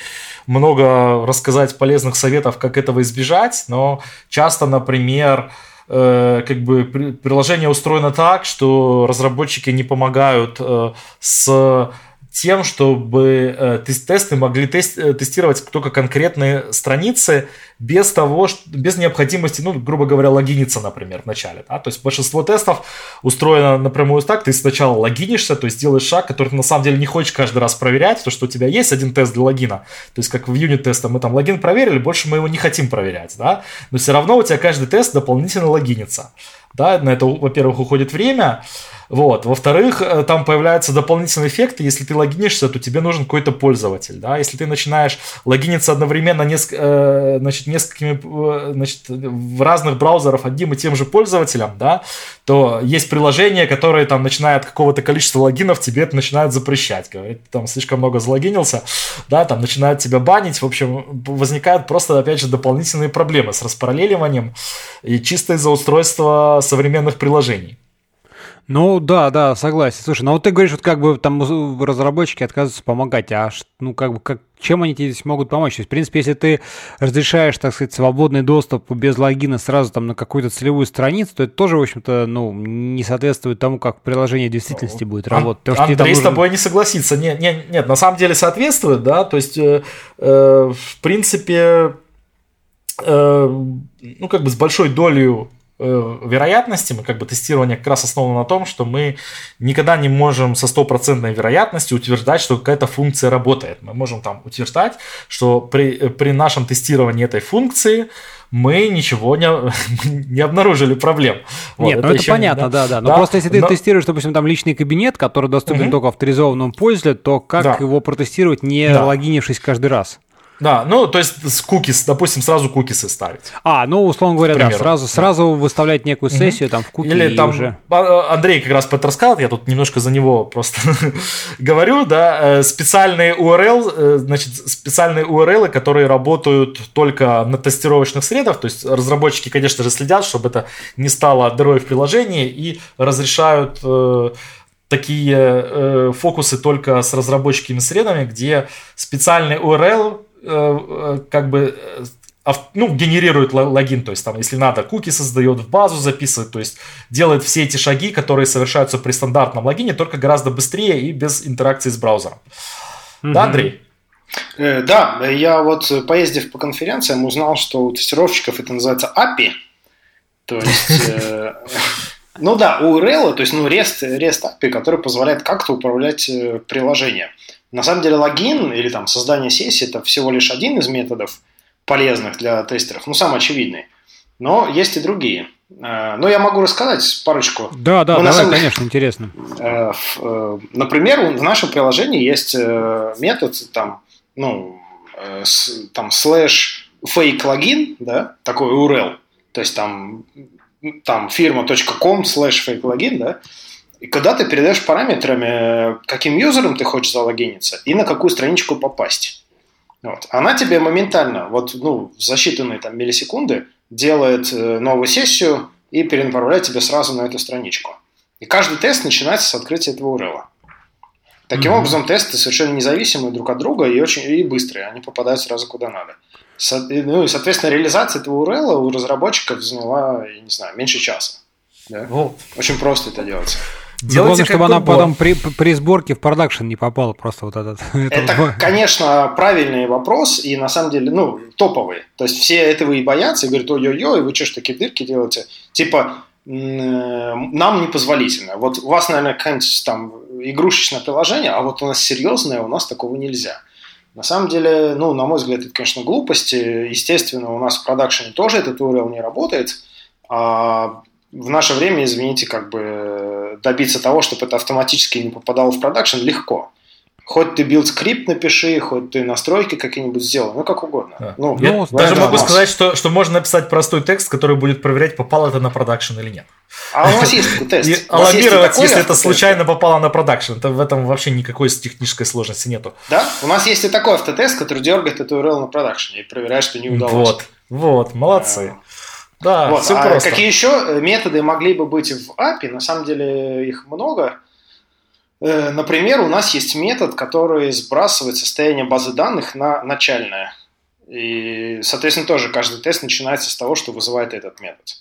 много рассказать полезных советов, как этого избежать, но часто, например, э, как бы приложение устроено так, что разработчики не помогают э, с тем, чтобы э, тесты могли тест, э, тестировать только конкретные страницы без того, что, без необходимости, ну, грубо говоря, логиниться, например, в начале. Да? То есть большинство тестов устроено напрямую так, ты сначала логинишься, то есть делаешь шаг, который ты на самом деле не хочешь каждый раз проверять, то, что у тебя есть один тест для логина. То есть как в юнит-тесте мы там логин проверили, больше мы его не хотим проверять, да? но все равно у тебя каждый тест дополнительно логинится. Да? На это, во-первых, уходит время, вот. Во-вторых, э, там появляются дополнительные эффекты. Если ты логинишься, то тебе нужен какой-то пользователь. Да? Если ты начинаешь логиниться одновременно неск... э, значит, несколькими э, значит, в разных браузерах одним и тем же пользователем, да, то есть приложение, которое там начинает какого-то количества логинов, тебе это начинает запрещать. Говорит, ты там слишком много залогинился, да, там начинают тебя банить. В общем, возникают просто, опять же, дополнительные проблемы с распараллеливанием и чисто из-за устройства современных приложений. Ну да, да, согласен. Слушай, ну вот ты говоришь, вот как бы там разработчики отказываются помогать, а ну как бы как, чем они тебе здесь могут помочь? То есть, в принципе, если ты разрешаешь, так сказать, свободный доступ без логина сразу там на какую-то целевую страницу, то это тоже, в общем-то, ну, не соответствует тому, как приложение в действительности будет работать. Потому, Андрей нужен... с тобой не согласится. Нет, нет, нет, на самом деле соответствует, да, то есть, э, э, в принципе, э, ну, как бы с большой долей Э, вероятности, мы как бы тестирование как раз основано на том, что мы никогда не можем со стопроцентной вероятностью утверждать, что какая-то функция работает. Мы можем там утверждать, что при, при нашем тестировании этой функции мы ничего не, [LAUGHS] не обнаружили проблем. Вот, Нет, это ну это еще, понятно, да, да. да. Но да, просто если ты но... тестируешь, допустим, там личный кабинет, который доступен угу. только авторизованному пользователю, то как да. его протестировать, не да. логинившись каждый раз? Да, ну, то есть с кукис, допустим, сразу кукисы ставить. А, ну, условно говоря, да, сразу, да. сразу выставлять некую сессию угу. там в куки Или там уже... А, Андрей как раз это рассказал, я тут немножко за него просто [LAUGHS] говорю, да, э, специальные URL, э, значит, специальные URL, которые работают только на тестировочных средах, то есть разработчики, конечно же, следят, чтобы это не стало дырой в приложении и разрешают э, такие э, фокусы только с разработческими средами, где специальный URL как бы э, ну, генерирует логин, то есть там, если надо, куки создает, в базу записывает, то есть делает все эти шаги, которые совершаются при стандартном логине, только гораздо быстрее и без интеракции с браузером. Mm-hmm. Да, Андрей? Да, я вот поездив по конференциям узнал, что у тестировщиков это называется API, то есть, [LAUGHS] ну да, у URL, то есть, ну, REST, REST API, который позволяет как-то управлять приложением. На самом деле логин или там создание сессии – это всего лишь один из методов полезных для тестеров, ну, самый очевидный. Но есть и другие. Э, но я могу рассказать парочку. Да, да, ну, давай, самом... конечно, интересно. Э, э, например, в нашем приложении есть метод там, ну, там слэш fake логин, да, такой URL, то есть там, там firma.com слэш fake логин, да, и когда ты передаешь параметрами, каким юзером ты хочешь залогиниться и на какую страничку попасть. Вот. Она тебе моментально, вот ну, за считанные там, миллисекунды, делает э, новую сессию и перенаправляет тебя сразу на эту страничку. И каждый тест начинается с открытия этого URL. Таким mm-hmm. образом, тесты совершенно независимые друг от друга и очень и быстрые. Они попадают сразу куда надо. Со, ну и, соответственно, реализация этого URL у разработчиков заняла, я не знаю, меньше часа. Да? Вот. Очень просто это делается. Делайте Главное, чтобы она потом при, при сборке в продакшн не попала просто вот этот. [LAUGHS] Это, конечно, правильный вопрос и на самом деле, ну, топовый. То есть все этого и боятся и говорят, ой-ой-ой, вы что ж такие дырки делаете? Типа, э, нам непозволительно. Вот у вас, наверное, какое-нибудь там игрушечное приложение, а вот у нас серьезное, у нас такого нельзя. На самом деле, ну, на мой взгляд, это, конечно, глупость. Естественно, у нас в продакшене тоже этот URL не работает. А в наше время, извините, как бы добиться того, чтобы это автоматически не попадало в продакшн, легко. Хоть ты build script напиши, хоть ты настройки какие-нибудь сделай, ну как угодно. Да. Ну, Я ну, даже могу сказать, что, что можно написать простой тест, который будет проверять, попало это на продакшн или нет. А у нас есть такой тест. И алабировать, если это случайно попало на продакшн. Это в этом вообще никакой технической сложности нету. Да, у нас есть и такой автотест, который дергает эту URL на продакшне и проверяет, что не удалось. Вот, вот, молодцы. А, да, вот. все а просто. Какие еще методы могли бы быть в API? На самом деле их много. Э, например, у нас есть метод, который сбрасывает состояние базы данных на начальное. И, соответственно, тоже каждый тест начинается с того, что вызывает этот метод.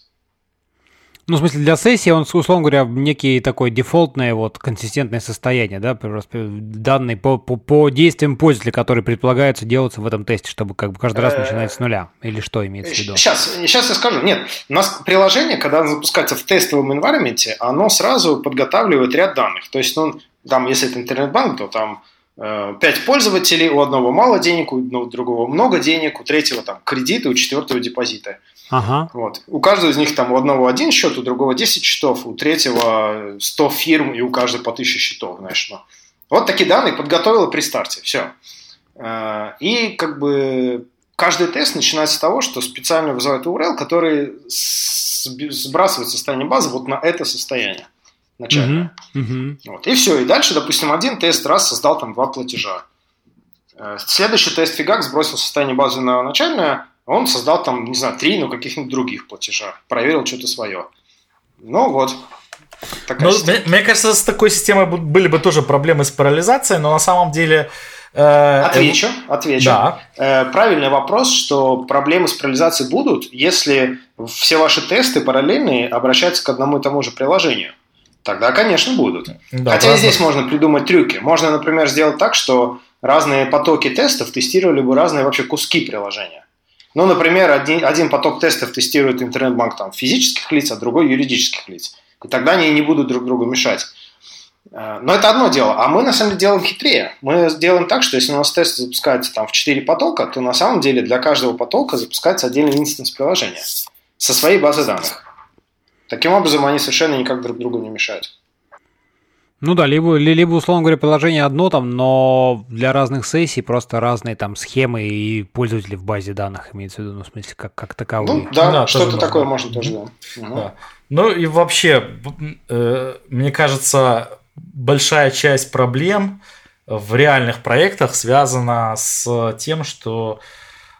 Ну, в смысле, для сессии он, условно говоря, некий такой дефолтное, вот, консистентное состояние, да, просто данные по, по, по действиям пользователя, которые предполагаются делаться в этом тесте, чтобы как бы каждый раз начинать с нуля, или что имеется в виду? Сейчас, сейчас я скажу. Нет, у нас приложение, когда оно запускается в тестовом environment, оно сразу подготавливает ряд данных. То есть, ну, там, если это интернет-банк, то там 5 э, пользователей, у одного мало денег, у другого много денег, у третьего там кредиты, у четвертого депозиты. Ага. Вот. У каждого из них там у одного один счет, у другого 10 счетов, у третьего 100 фирм и у каждого по 1000 счетов, знаешь, ну. Вот такие данные подготовила при старте, все. Э, и как бы каждый тест начинается с того, что специально вызывает URL, который сбрасывает состояние базы вот на это состояние начальное. Uh-huh, uh-huh. Вот. И все. И дальше, допустим, один тест раз создал там два платежа. Э, следующий тест фигак сбросил состояние базы на начальное, он создал там, не знаю, три, но каких-нибудь других платежа. Проверил что-то свое. Ну вот. Ну, мне, мне кажется, с такой системой были бы тоже проблемы с парализацией, но на самом деле... Э, отвечу, отвечу. Да. Э, правильный вопрос, что проблемы с парализацией будут, если все ваши тесты параллельные обращаются к одному и тому же приложению. Тогда, конечно, будут. Да, Хотя и здесь можно придумать трюки. Можно, например, сделать так, что разные потоки тестов тестировали бы разные вообще куски приложения. Ну, например, один, один поток тестов тестирует интернет-банк там, физических лиц, а другой юридических лиц. И тогда они не будут друг другу мешать. Э, но это одно дело. А мы, на самом деле, делаем хитрее. Мы делаем так, что если у нас тест запускается там, в 4 потока, то на самом деле для каждого потока запускается отдельный инстанс приложения со своей базой данных. Таким образом, они совершенно никак друг другу не мешают. Ну да, либо, либо, условно говоря, приложение одно там, но для разных сессий просто разные там схемы и пользователи в базе данных имеется в виду, ну, в смысле, как, как таковые. Ну, да, да что-то такое можно тоже, да. Угу. да. Ну и вообще, э, мне кажется, большая часть проблем в реальных проектах связана с тем, что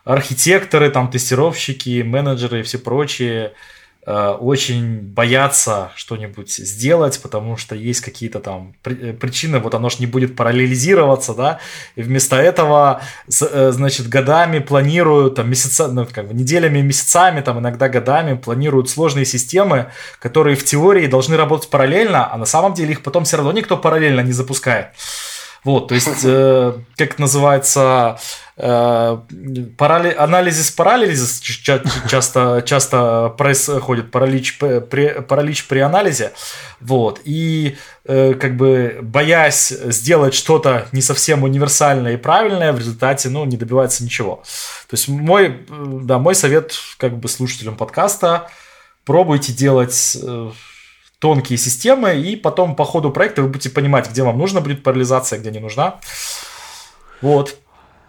архитекторы, там, тестировщики, менеджеры и все прочие – Э, очень боятся что-нибудь сделать, потому что есть какие-то там э, причины, вот оно же не будет параллелизироваться, да, и вместо этого, э, значит, годами планируют, там, месяца, ну, как бы неделями, месяцами, там, иногда годами планируют сложные системы, которые в теории должны работать параллельно, а на самом деле их потом все равно никто параллельно не запускает. Вот, то есть, э, [LAUGHS] как называется, э, парали... анализис парализис часто, часто происходит, паралич при, паралич при анализе, вот, и э, как бы боясь сделать что-то не совсем универсальное и правильное, в результате, ну, не добивается ничего. То есть, мой, да, мой совет, как бы, слушателям подкаста, пробуйте делать э, тонкие системы, и потом по ходу проекта вы будете понимать, где вам нужна будет парализация, где не нужна. Вот.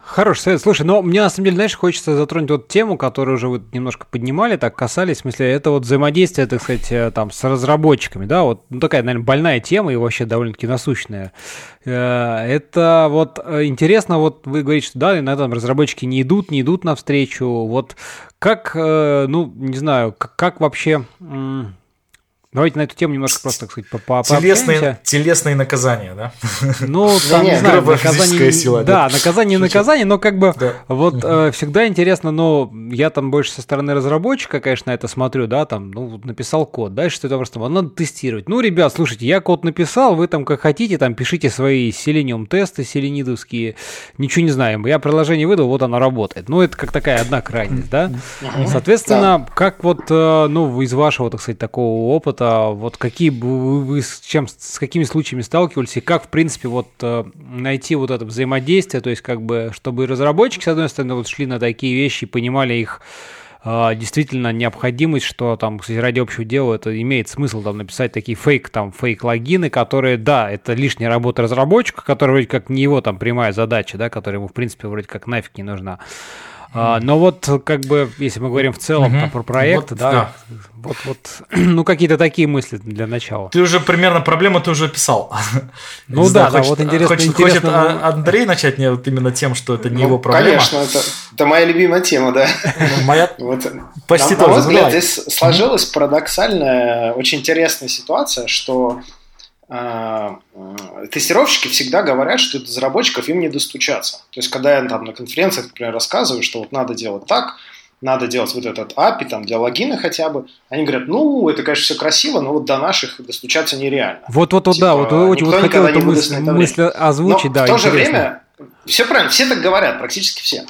Хороший. Слушай, но мне на самом деле, знаешь, хочется затронуть вот тему, которую уже вот немножко поднимали, так касались, в смысле, это вот взаимодействие, так сказать, э, там, с разработчиками, да, вот ну, такая, наверное, больная тема и вообще довольно-таки насущная. Э, это вот э, интересно, вот вы говорите, что да, иногда там разработчики не идут, не идут навстречу, вот как, ну, не знаю, как вообще Давайте на эту тему немножко просто, так сказать, по телесные, телесные наказания, да? Ну, [LAUGHS] там, не, не знаю, наказание... Сила, да, наказание наказание, но как бы да. вот э, всегда интересно, но я там больше со стороны разработчика, конечно, на это смотрю, да, там, ну, написал код, дальше что-то просто надо тестировать. Ну, ребят, слушайте, я код написал, вы там как хотите, там пишите свои селениум тесты селенидовские, ничего не знаем. Я приложение выдал, вот оно работает. Ну, это как такая одна крайность, да? Соответственно, как вот, э, ну, из вашего, так сказать, такого опыта вот какие бы вы с чем с какими случаями сталкивались и как в принципе вот а, найти вот это взаимодействие, то есть как бы чтобы разработчики с одной стороны вот шли на такие вещи, понимали их а, действительно необходимость, что там, кстати, ради общего дела это имеет смысл там написать такие фейк, там, фейк-логины, которые, да, это лишняя работа разработчика, которая вроде как не его там прямая задача, да, которая ему, в принципе, вроде как нафиг не нужна. А, но вот как бы, если мы говорим в целом угу. там, про проект, вот, да, да, вот, вот, [CLEARS THROAT] ну какие-то такие мысли для начала. Ты уже примерно проблему ты уже писал. [LAUGHS] Ну не да, знаю, да, хочет, вот интересно. Хочет, интересно, хочет Андрей начать мне вот именно тем, что это не ну, его проблема. Конечно, это, это моя любимая тема, да. Ну, моя [LAUGHS] вот, почти на, тоже. На мой взгляд, здесь сложилась парадоксальная, очень интересная ситуация, что тестировщики всегда говорят, что до разработчиков им не достучаться. То есть, когда я там на конференциях, например, рассказываю, что вот надо делать так, надо делать вот этот API там, для логина хотя бы, они говорят, ну, это, конечно, все красиво, но вот до наших достучаться нереально. Вот-вот, типа, да, вот очень вот хотел эту мысль, мысль озвучить, но да, в то же время, все правильно, все так говорят, практически все.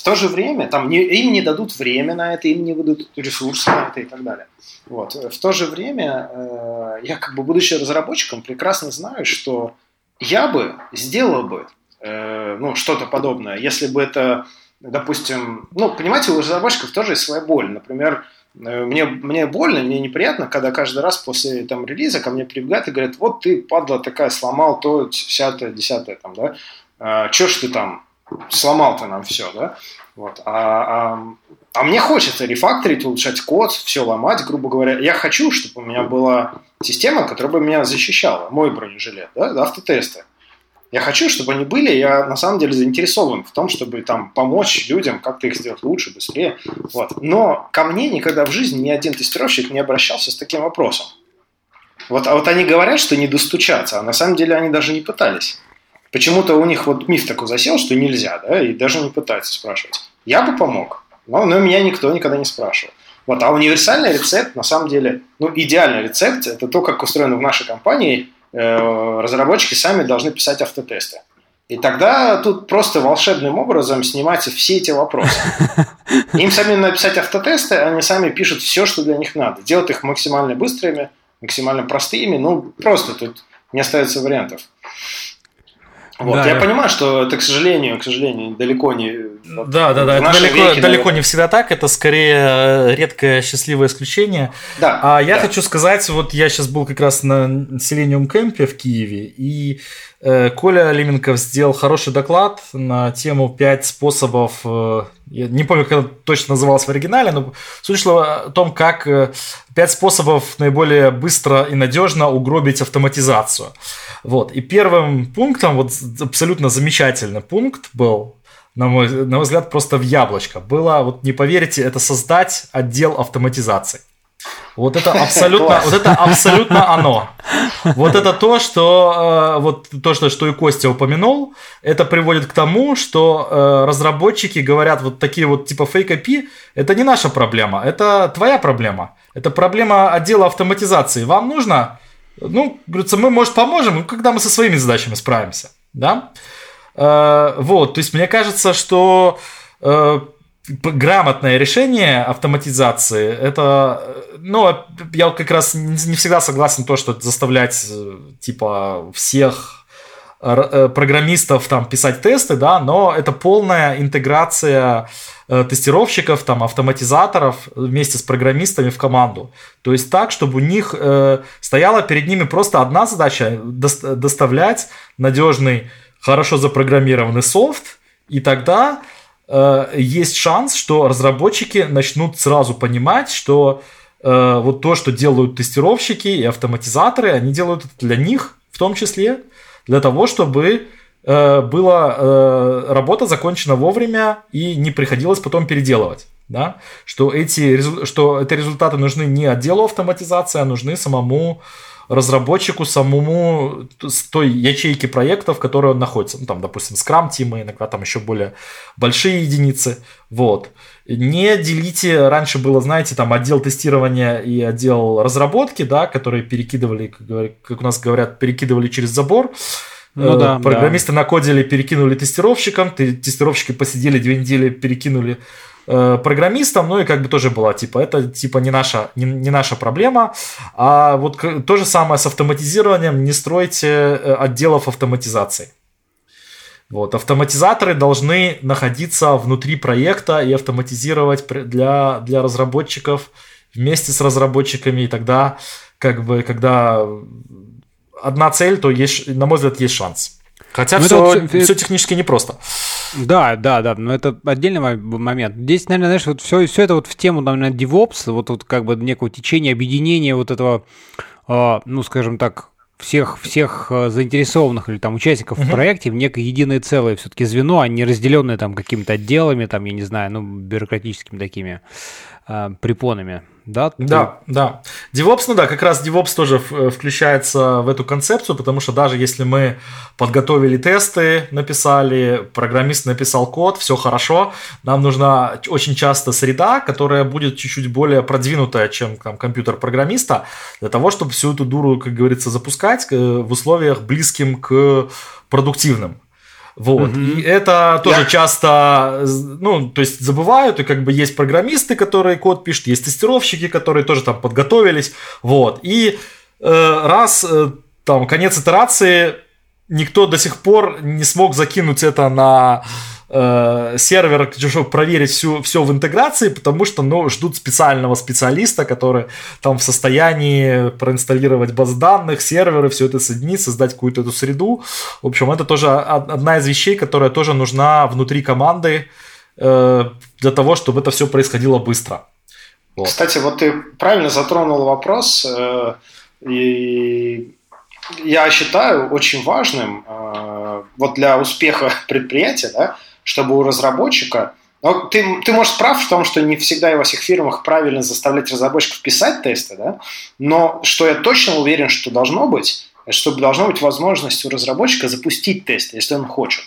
В то же время там не, им не дадут время на это, им не выдадут ресурсы на это и так далее. Вот. В то же время э, я, как бы будучи разработчиком, прекрасно знаю, что я бы сделал бы э, ну, что-то подобное, если бы это, допустим, ну, понимаете, у разработчиков тоже есть своя боль. Например, э, мне, мне больно, мне неприятно, когда каждый раз после там, релиза ко мне прибегают и говорят, вот ты, падла такая, сломал то, десятое, десятое, там, да, а, чё ж ты там, сломал-то нам все, да? Вот. А, а, а мне хочется рефакторить, улучшать код, все ломать, грубо говоря. Я хочу, чтобы у меня была система, которая бы меня защищала, мой бронежилет, да, автотесты. Я хочу, чтобы они были, я на самом деле заинтересован в том, чтобы там помочь людям как-то их сделать лучше, быстрее. Вот. Но ко мне никогда в жизни ни один тестировщик не обращался с таким вопросом. Вот, а вот они говорят, что не достучаться, а на самом деле они даже не пытались. Почему-то у них вот миф такой засел, что нельзя, да, и даже не пытаются спрашивать. Я бы помог, но, но меня никто никогда не спрашивал. Вот, а универсальный рецепт, на самом деле, ну, идеальный рецепт, это то, как устроено в нашей компании. Э, разработчики сами должны писать автотесты. И тогда тут просто волшебным образом снимать все эти вопросы. [LAUGHS] Им самим написать автотесты, они сами пишут все, что для них надо. Делают их максимально быстрыми, максимально простыми. Ну, просто тут не остается вариантов. Вот. Да, я да. понимаю, что это, к сожалению, к сожалению, далеко не... Да, да, да, это далеко, веке, далеко не всегда так, это скорее э, редкое счастливое исключение. Да, а я да. хочу сказать, вот я сейчас был как раз на Selenium Кемпе в Киеве, и Коля Лименков сделал хороший доклад на тему 5 способов, э, я не помню, как это точно называлось в оригинале, но суть шла о том, как э, 5 способов наиболее быстро и надежно угробить автоматизацию. Вот. И первым пунктом, вот абсолютно замечательный пункт был, на мой, на мой взгляд, просто в яблочко. Было, вот не поверите, это создать отдел автоматизации. Вот это абсолютно, вот это абсолютно оно. Вот это то, что э, вот то, что, что и Костя упомянул, это приводит к тому, что э, разработчики говорят вот такие вот типа фейк API, это не наша проблема, это твоя проблема, это проблема отдела автоматизации. Вам нужно ну, говорится, мы, может, поможем, когда мы со своими задачами справимся, да? Э, вот, то есть мне кажется, что грамотное решение автоматизации, это, ну, я как раз не всегда согласен то, что заставлять, э, типа, всех Э, программистов там писать тесты, да, но это полная интеграция э, тестировщиков, там, автоматизаторов вместе с программистами в команду. То есть так, чтобы у них э, стояла перед ними просто одна задача до, доставлять надежный, хорошо запрограммированный софт, и тогда э, есть шанс, что разработчики начнут сразу понимать, что э, вот то, что делают тестировщики и автоматизаторы, они делают это для них в том числе, для того, чтобы э, была э, работа закончена вовремя и не приходилось потом переделывать. Да? Что, эти, что эти результаты нужны не отделу автоматизации, а нужны самому разработчику, самому с той ячейки проектов, в которой он находится. Ну, там, допустим, Scrum Team, иногда там еще более большие единицы. Вот. Не делите, раньше было, знаете, там отдел тестирования и отдел разработки, да, которые перекидывали, как у нас говорят, перекидывали через забор. Ну, да, программисты да. накодили, перекинули тестировщикам, тестировщики посидели две недели, перекинули Э, программистам, ну и как бы тоже была, типа, это типа не наша, не, не наша проблема. А вот то же самое с автоматизированием, не стройте э, отделов автоматизации. Вот, автоматизаторы должны находиться внутри проекта и автоматизировать для, для разработчиков вместе с разработчиками, и тогда, как бы, когда одна цель, то есть, на мой взгляд, есть шанс. Хотя все, ну, это, все технически непросто. Да, да, да, но это отдельный момент. Здесь, наверное, знаешь, вот все, все это вот в тему, наверное, DevOps, вот, вот как бы некого течения, объединения вот этого, э, ну, скажем так, всех, всех э, заинтересованных или там участников uh-huh. в проекте в некое единое целое все-таки звено, а не разделенное там какими-то отделами, там, я не знаю, ну, бюрократическими такими э, препонами да? Да, да. DevOps, ну да, как раз DevOps тоже э, включается в эту концепцию, потому что даже если мы подготовили тесты, написали, программист написал код, все хорошо, нам нужна очень часто среда, которая будет чуть-чуть более продвинутая, чем там, компьютер программиста, для того, чтобы всю эту дуру, как говорится, запускать э, в условиях близким к продуктивным. Вот. Mm-hmm. И это тоже yeah. часто, ну, то есть забывают, и как бы есть программисты, которые код пишут, есть тестировщики, которые тоже там подготовились. Вот. И э, раз э, там конец итерации, никто до сих пор не смог закинуть это на э, сервер, чтобы проверить всю, все в интеграции, потому что ну, ждут специального специалиста, который там в состоянии проинсталлировать базы данных, серверы, все это соединить, создать какую-то эту среду. В общем, это тоже одна из вещей, которая тоже нужна внутри команды э, для того, чтобы это все происходило быстро. Вот. Кстати, вот ты правильно затронул вопрос, э, и я считаю очень важным э, вот для успеха [LAUGHS] предприятия, да, чтобы у разработчика но ты, ты, может, прав в том, что не всегда и во всех фирмах правильно заставлять разработчиков писать тесты, да? но что я точно уверен, что должно быть, чтобы должна быть возможность у разработчика запустить тесты, если он хочет.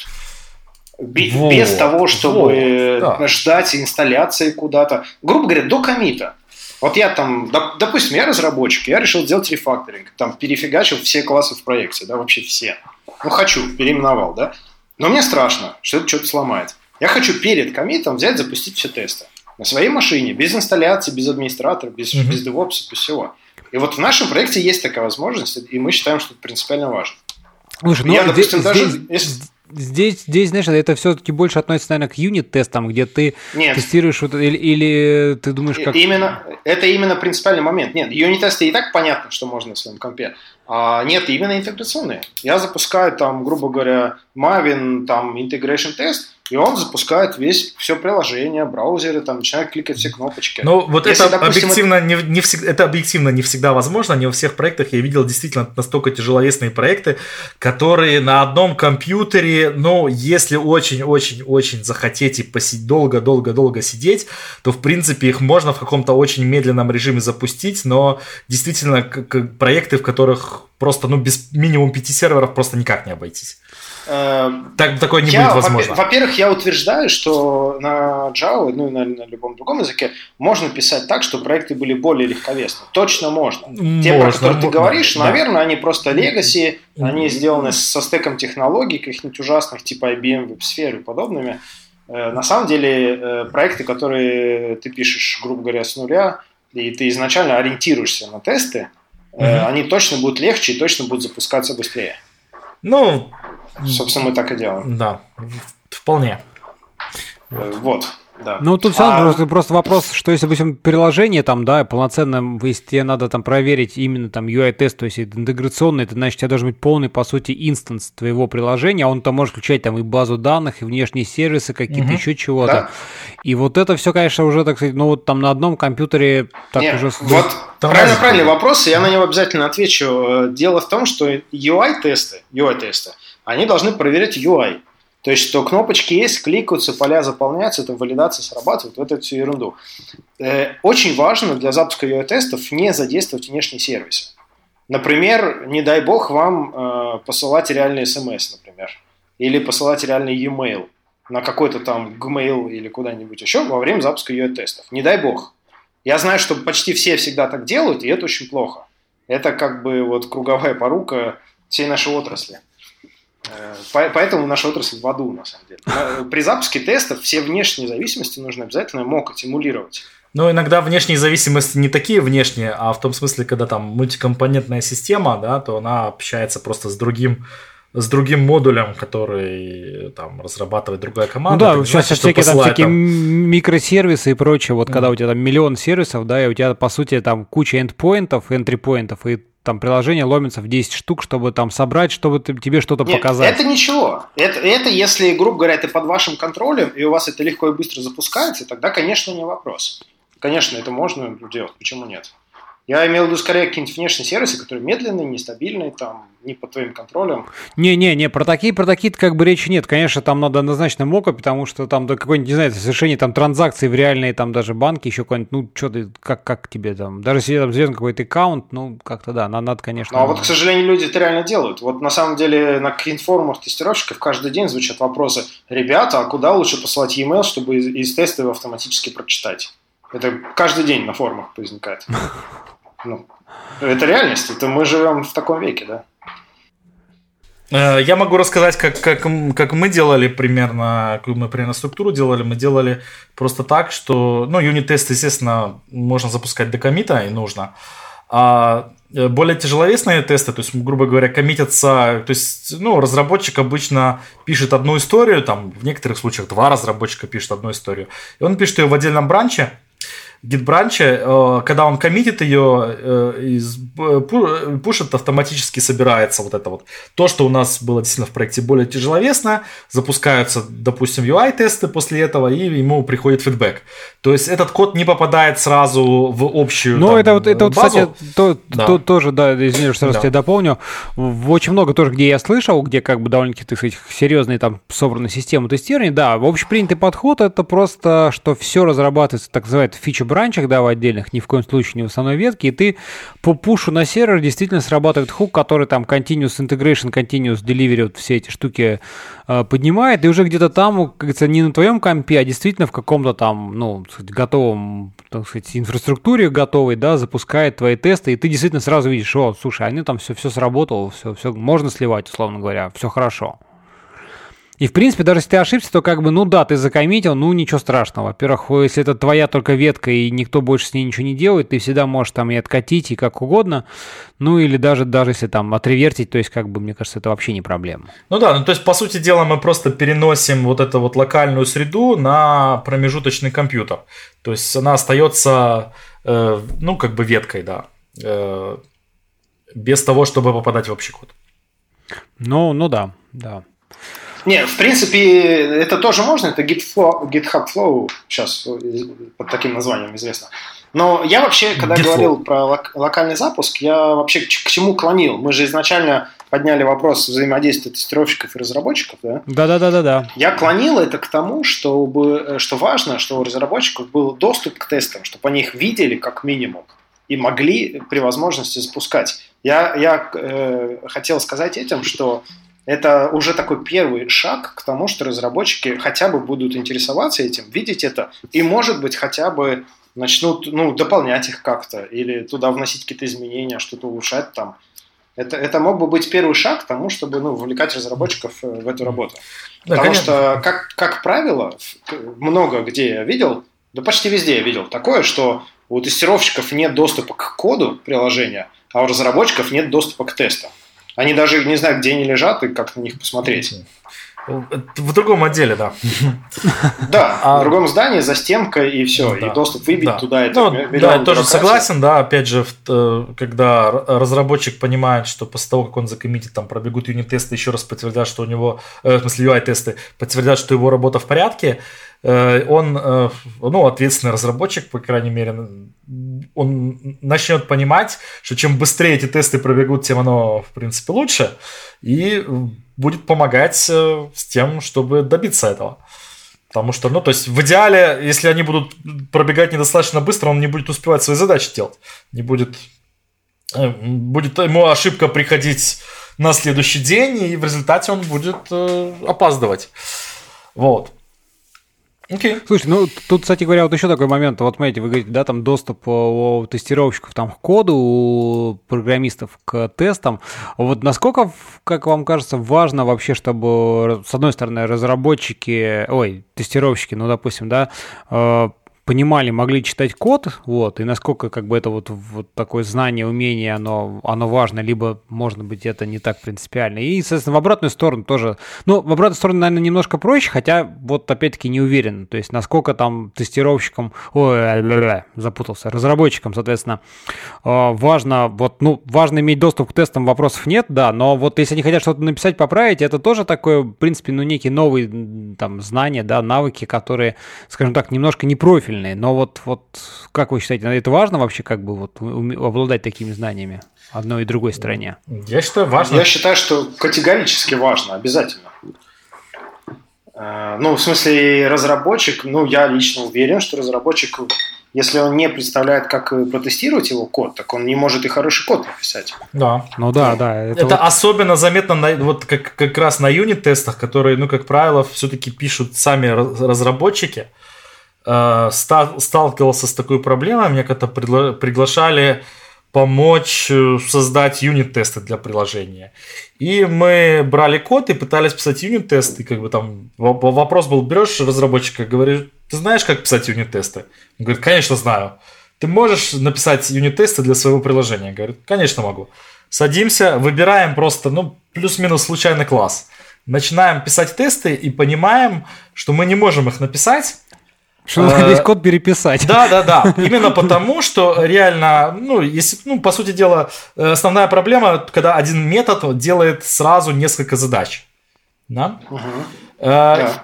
Без вот, того, чтобы вот, да. ждать инсталляции куда-то. Грубо говоря, до комита. Вот я там, допустим, я разработчик, я решил сделать рефакторинг, там перефигачил все классы в проекте, да, вообще все. Ну, хочу, переименовал, да. Но мне страшно, что это что-то сломает. Я хочу перед комитом взять, запустить все тесты. На своей машине, без инсталляции, без администратора, без, mm-hmm. без DevOps, без всего. И вот в нашем проекте есть такая возможность, и мы считаем, что это принципиально важно. Слушай, ну, я, допустим, здесь, даже... Здесь... Если здесь, здесь, знаешь, это все-таки больше относится, наверное, к юнит-тестам, где ты Нет. тестируешь вот, или, или ты думаешь, как... Именно, это именно принципиальный момент. Нет, юнит-тесты и так понятно, что можно на своем компе. А нет, именно интеграционные. Я запускаю там, грубо говоря, Maven, там, integration тест, и он запускает весь все приложение, браузеры, там начинает кликать все кнопочки. Ну, вот Если, это допустим, объективно это... Не, не всегда, это объективно не всегда возможно. Не во всех проектах я видел действительно настолько тяжеловесные проекты, которые на одном компьютере, ну, если очень-очень-очень захотеть и посидеть долго-долго-долго сидеть, то в принципе их можно в каком-то очень медленном режиме запустить, но действительно проекты, в которых просто, ну, без минимум пяти серверов просто никак не обойтись. Э, так, такое не я, будет возможно. Во-первых, я утверждаю, что на Java, ну и на, на любом другом языке, можно писать так, что проекты были более легковесны. Точно можно. можно Те, про которые ты говоришь, да. наверное, они просто legacy, они сделаны со стеком технологий каких-нибудь ужасных, типа IBM, WebSphere и подобными. Э, на самом деле, э, проекты, которые ты пишешь, грубо говоря, с нуля, и ты изначально ориентируешься на тесты, угу. они точно будут легче и точно будут запускаться быстрее. Ну, Собственно, мы так и делаем. Да, вполне. Вот. вот. Да. Ну, тут все равно а... просто, просто вопрос, что если, допустим, приложение там, да, полноценно, если тебе надо там проверить именно там UI-тест, то есть это интеграционный, это значит, у тебя должен быть полный, по сути, инстанс твоего приложения, а он там может включать там и базу данных, и внешние сервисы, какие-то угу. еще чего-то. Да. И вот это все, конечно, уже, так сказать, ну вот там на одном компьютере так Нет, уже... Вот правильно, правильный вопрос, я на него обязательно отвечу. Дело в том, что UI-тесты, UI-тесты, они должны проверять UI. То есть, что кнопочки есть, кликаются, поля заполняются, там валидация срабатывает, вот эту всю ерунду. Э, очень важно для запуска UI-тестов не задействовать внешние сервисы. Например, не дай бог вам э, посылать реальный смс, например, или посылать реальный e-mail на какой-то там Gmail или куда-нибудь еще во время запуска UI-тестов. Не дай бог. Я знаю, что почти все всегда так делают, и это очень плохо. Это как бы вот круговая порука всей нашей отрасли. Э, поэтому наша отрасль в аду, на самом деле. При запуске тестов все внешние зависимости нужно обязательно мокать, эмулировать. Но иногда внешние зависимости не такие внешние, а в том смысле, когда там мультикомпонентная система, да, то она общается просто с другим с другим модулем, который там разрабатывает другая команда. Ну да, сейчас значит, всякие, там, всякие там... микросервисы и прочее. Вот mm. когда у тебя там миллион сервисов, да, и у тебя по сути там куча эндпоинтов, энтрипоинтов, и там приложение ломится в 10 штук, чтобы там собрать, чтобы тебе что-то Нет, показать. Это ничего. Это, это если, грубо говоря, это под вашим контролем, и у вас это легко и быстро запускается, тогда, конечно, не вопрос. Конечно, это можно делать, почему нет? Я имел в виду скорее какие-нибудь внешние сервисы, которые медленные, нестабильные, там, не под твоим контролем. Не-не-не, про такие, про такие как бы речи нет. Конечно, там надо однозначно мока, потому что там до какой-нибудь, не знаю, совершения там транзакций в реальные там даже банки, еще какой-нибудь, ну, что ты, как, как тебе там, даже если там заведен какой-то аккаунт, ну, как-то да, надо, надо конечно. Ну, а вот, к сожалению, люди это реально делают. Вот на самом деле на форумах тестировщиков каждый день звучат вопросы, ребята, а куда лучше посылать e-mail, чтобы из, из теста его автоматически прочитать? Это каждый день на форумах возникает. [LAUGHS] Ну, это реальность, это мы живем в таком веке, да. Э, я могу рассказать, как, как, как мы делали примерно, как мы примерно структуру делали. Мы делали просто так, что, ну, юнит-тест, естественно, можно запускать до комита и нужно. А э, более тяжеловесные тесты, то есть, грубо говоря, коммитятся, то есть, ну, разработчик обычно пишет одну историю, там, в некоторых случаях два разработчика пишут одну историю, и он пишет ее в отдельном бранче, гитбранче, э, когда он коммитит ее, э, э, пушит, автоматически собирается вот это вот. То, что у нас было действительно в проекте более тяжеловесно, запускаются, допустим, UI-тесты после этого, и ему приходит фидбэк. То есть этот код не попадает сразу в общую Ну, это вот, это вот, кстати, то, да. то, тоже, да, извини, что раз да. тебя дополню, очень много тоже, где я слышал, где как бы довольно-таки, так сказать, серьезные там собраны системы тестирования, да, общепринятый подход это просто, что все разрабатывается, так называемый фича бранчах, да, в отдельных, ни в коем случае не в основной ветке, и ты по пушу на сервер действительно срабатывает хук, который там continuous integration, continuous delivery, вот все эти штуки э, поднимает, и уже где-то там, как говорится, не на твоем компе, а действительно в каком-то там, ну, готовом, так сказать, инфраструктуре готовой, да, запускает твои тесты, и ты действительно сразу видишь, о, слушай, они там все, все сработало, все, все можно сливать, условно говоря, все хорошо. И, в принципе, даже если ты ошибся, то как бы, ну да, ты закоммитил, ну ничего страшного. Во-первых, если это твоя только ветка, и никто больше с ней ничего не делает, ты всегда можешь там и откатить, и как угодно. Ну или даже, даже если там отревертить, то есть как бы, мне кажется, это вообще не проблема. Ну да, ну то есть, по сути дела, мы просто переносим вот эту вот локальную среду на промежуточный компьютер. То есть она остается, э, ну, как бы веткой, да, э, без того, чтобы попадать в общий код. Ну, ну да, да. Не, в принципе, это тоже можно, это GitFlow, GitHub Flow сейчас под таким названием известно. Но я вообще, когда GitFlow. говорил про лок- локальный запуск, я вообще к, к чему клонил? Мы же изначально подняли вопрос взаимодействия тестировщиков и разработчиков, да? Да-да-да-да. Я клонил это к тому, чтобы, что важно, что у разработчиков был доступ к тестам, чтобы они их видели как минимум и могли при возможности запускать. Я, я э, хотел сказать этим, что это уже такой первый шаг к тому, что разработчики хотя бы будут интересоваться этим, видеть это, и, может быть, хотя бы начнут ну, дополнять их как-то, или туда вносить какие-то изменения, что-то улучшать там. Это, это мог бы быть первый шаг к тому, чтобы ну, вовлекать разработчиков э, в эту работу. Да, Потому конечно. что, как, как правило, много где я видел, да почти везде я видел такое, что у тестировщиков нет доступа к коду приложения, а у разработчиков нет доступа к тестам. Они даже не знают, где они лежат и как на них посмотреть. В другом отделе, да. Да, а... в другом здании, за стенкой и все, да. и доступ выбить да. туда. Это ну, да, я тоже согласен, да, опять же, э, когда разработчик понимает, что после того, как он закоммитит, там пробегут юнит-тесты, еще раз подтвердят, что у него, э, в смысле UI-тесты, подтвердят, что его работа в порядке, Э, он, э, ну, ответственный разработчик, по крайней мере, он начнет понимать, что чем быстрее эти тесты пробегут, тем оно, в принципе, лучше, и будет помогать э, с тем, чтобы добиться этого. Потому что, ну, то есть в идеале, если они будут пробегать недостаточно быстро, он не будет успевать свои задачи делать. Не будет, будет ему ошибка приходить на следующий день, и в результате он будет опаздывать. Вот. Okay. Слушай, ну тут, кстати говоря, вот еще такой момент. Вот смотрите, вы говорите, да, там доступ у тестировщиков там, к коду, у программистов к тестам. Вот насколько, как вам кажется, важно вообще, чтобы, с одной стороны, разработчики, ой, тестировщики, ну, допустим, да, э, понимали, могли читать код, вот, и насколько как бы это вот, вот такое знание, умение, оно, оно важно, либо, может быть, это не так принципиально. И, соответственно, в обратную сторону тоже, ну, в обратную сторону, наверное, немножко проще, хотя вот опять-таки не уверен, то есть насколько там тестировщикам, ой, запутался, разработчикам, соответственно, э, важно, вот, ну, важно иметь доступ к тестам, вопросов нет, да, но вот если они хотят что-то написать, поправить, это тоже такое, в принципе, ну, некие новые там знания, да, навыки, которые, скажем так, немножко не профиль профильные, но вот, вот как вы считаете, это важно вообще как бы вот обладать такими знаниями одной и другой стране? Я считаю, важно. Я считаю, что категорически важно, обязательно. Э, ну, в смысле, разработчик, ну, я лично уверен, что разработчик, если он не представляет, как протестировать его код, так он не может и хороший код написать. Да. Ну да, да. Это, это вот... особенно заметно на, вот как, как раз на юнит-тестах, которые, ну, как правило, все-таки пишут сами разработчики. Э, сталкивался с такой проблемой. Меня когда-то приглашали помочь э, создать юнит-тесты для приложения. И мы брали код и пытались писать юнит-тесты. Как бы там вопрос был, берешь разработчика, говоришь, ты знаешь, как писать юнит-тесты? Он говорит, конечно, знаю. Ты можешь написать юнит-тесты для своего приложения? Говорит, конечно, могу. Садимся, выбираем просто, ну, плюс-минус случайный класс. Начинаем писать тесты и понимаем, что мы не можем их написать, что надо весь код переписать. Да, да, да. [LAUGHS] Именно потому, что реально, ну, если, ну, по сути дела, э, основная проблема, когда один метод делает сразу несколько задач. Да? Угу. да.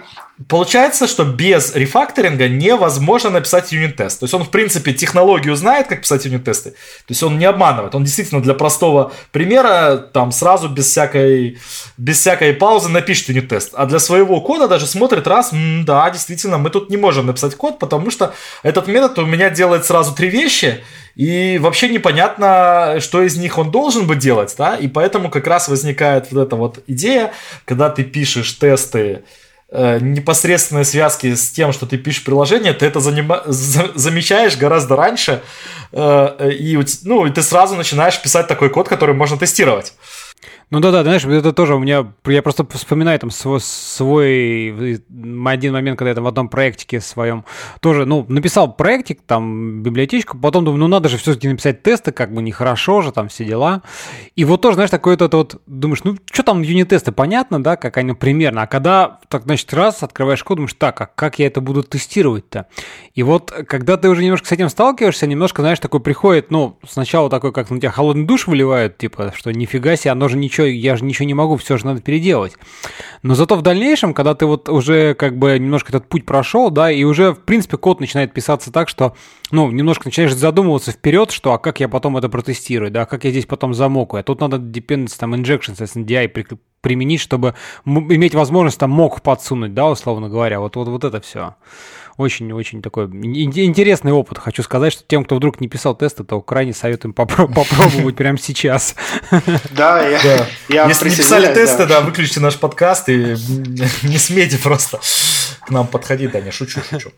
Получается, что без рефакторинга невозможно написать юнит-тест. То есть он, в принципе, технологию знает, как писать юнит-тесты. То есть он не обманывает. Он действительно для простого примера там сразу без всякой, без всякой паузы напишет юнит-тест. А для своего кода даже смотрит раз, да, действительно, мы тут не можем написать код, потому что этот метод у меня делает сразу три вещи, и вообще непонятно, что из них он должен бы делать, да, и поэтому как раз возникает вот эта вот идея, когда ты пишешь тесты, Э, непосредственные связки с тем, что ты пишешь приложение, ты это занима- за- замечаешь гораздо раньше, э, и, ну, и ты сразу начинаешь писать такой код, который можно тестировать. Ну да, да, знаешь, это тоже у меня, я просто вспоминаю там свой, свой один момент, когда я там в одном проектике своем тоже, ну, написал проектик, там, библиотечку, потом думаю, ну надо же все-таки написать тесты, как бы нехорошо же, там все дела. И вот тоже, знаешь, такое вот, вот думаешь, ну, что там юнит-тесты, понятно, да, как они примерно, а когда, так, значит, раз открываешь код, думаешь, так, а как я это буду тестировать-то? И вот, когда ты уже немножко с этим сталкиваешься, немножко, знаешь, такой приходит, ну, сначала такой, как на тебя холодный душ выливают, типа, что нифига себе, оно же ничего ничего, я же ничего не могу, все же надо переделать. Но зато в дальнейшем, когда ты вот уже как бы немножко этот путь прошел, да, и уже, в принципе, код начинает писаться так, что, ну, немножко начинаешь задумываться вперед, что, а как я потом это протестирую, да, а как я здесь потом замокаю. А тут надо dependency, там, injection, SNDI применить, чтобы иметь возможность там мог подсунуть, да, условно говоря, вот, вот, вот это все очень-очень такой интересный опыт. Хочу сказать, что тем, кто вдруг не писал тесты, то крайне советуем [LAUGHS] попробовать прямо сейчас. Да, [LAUGHS] я Если не писали тесты, да, выключите наш подкаст и [LAUGHS] не смейте просто к нам подходить, да, не шучу, шучу.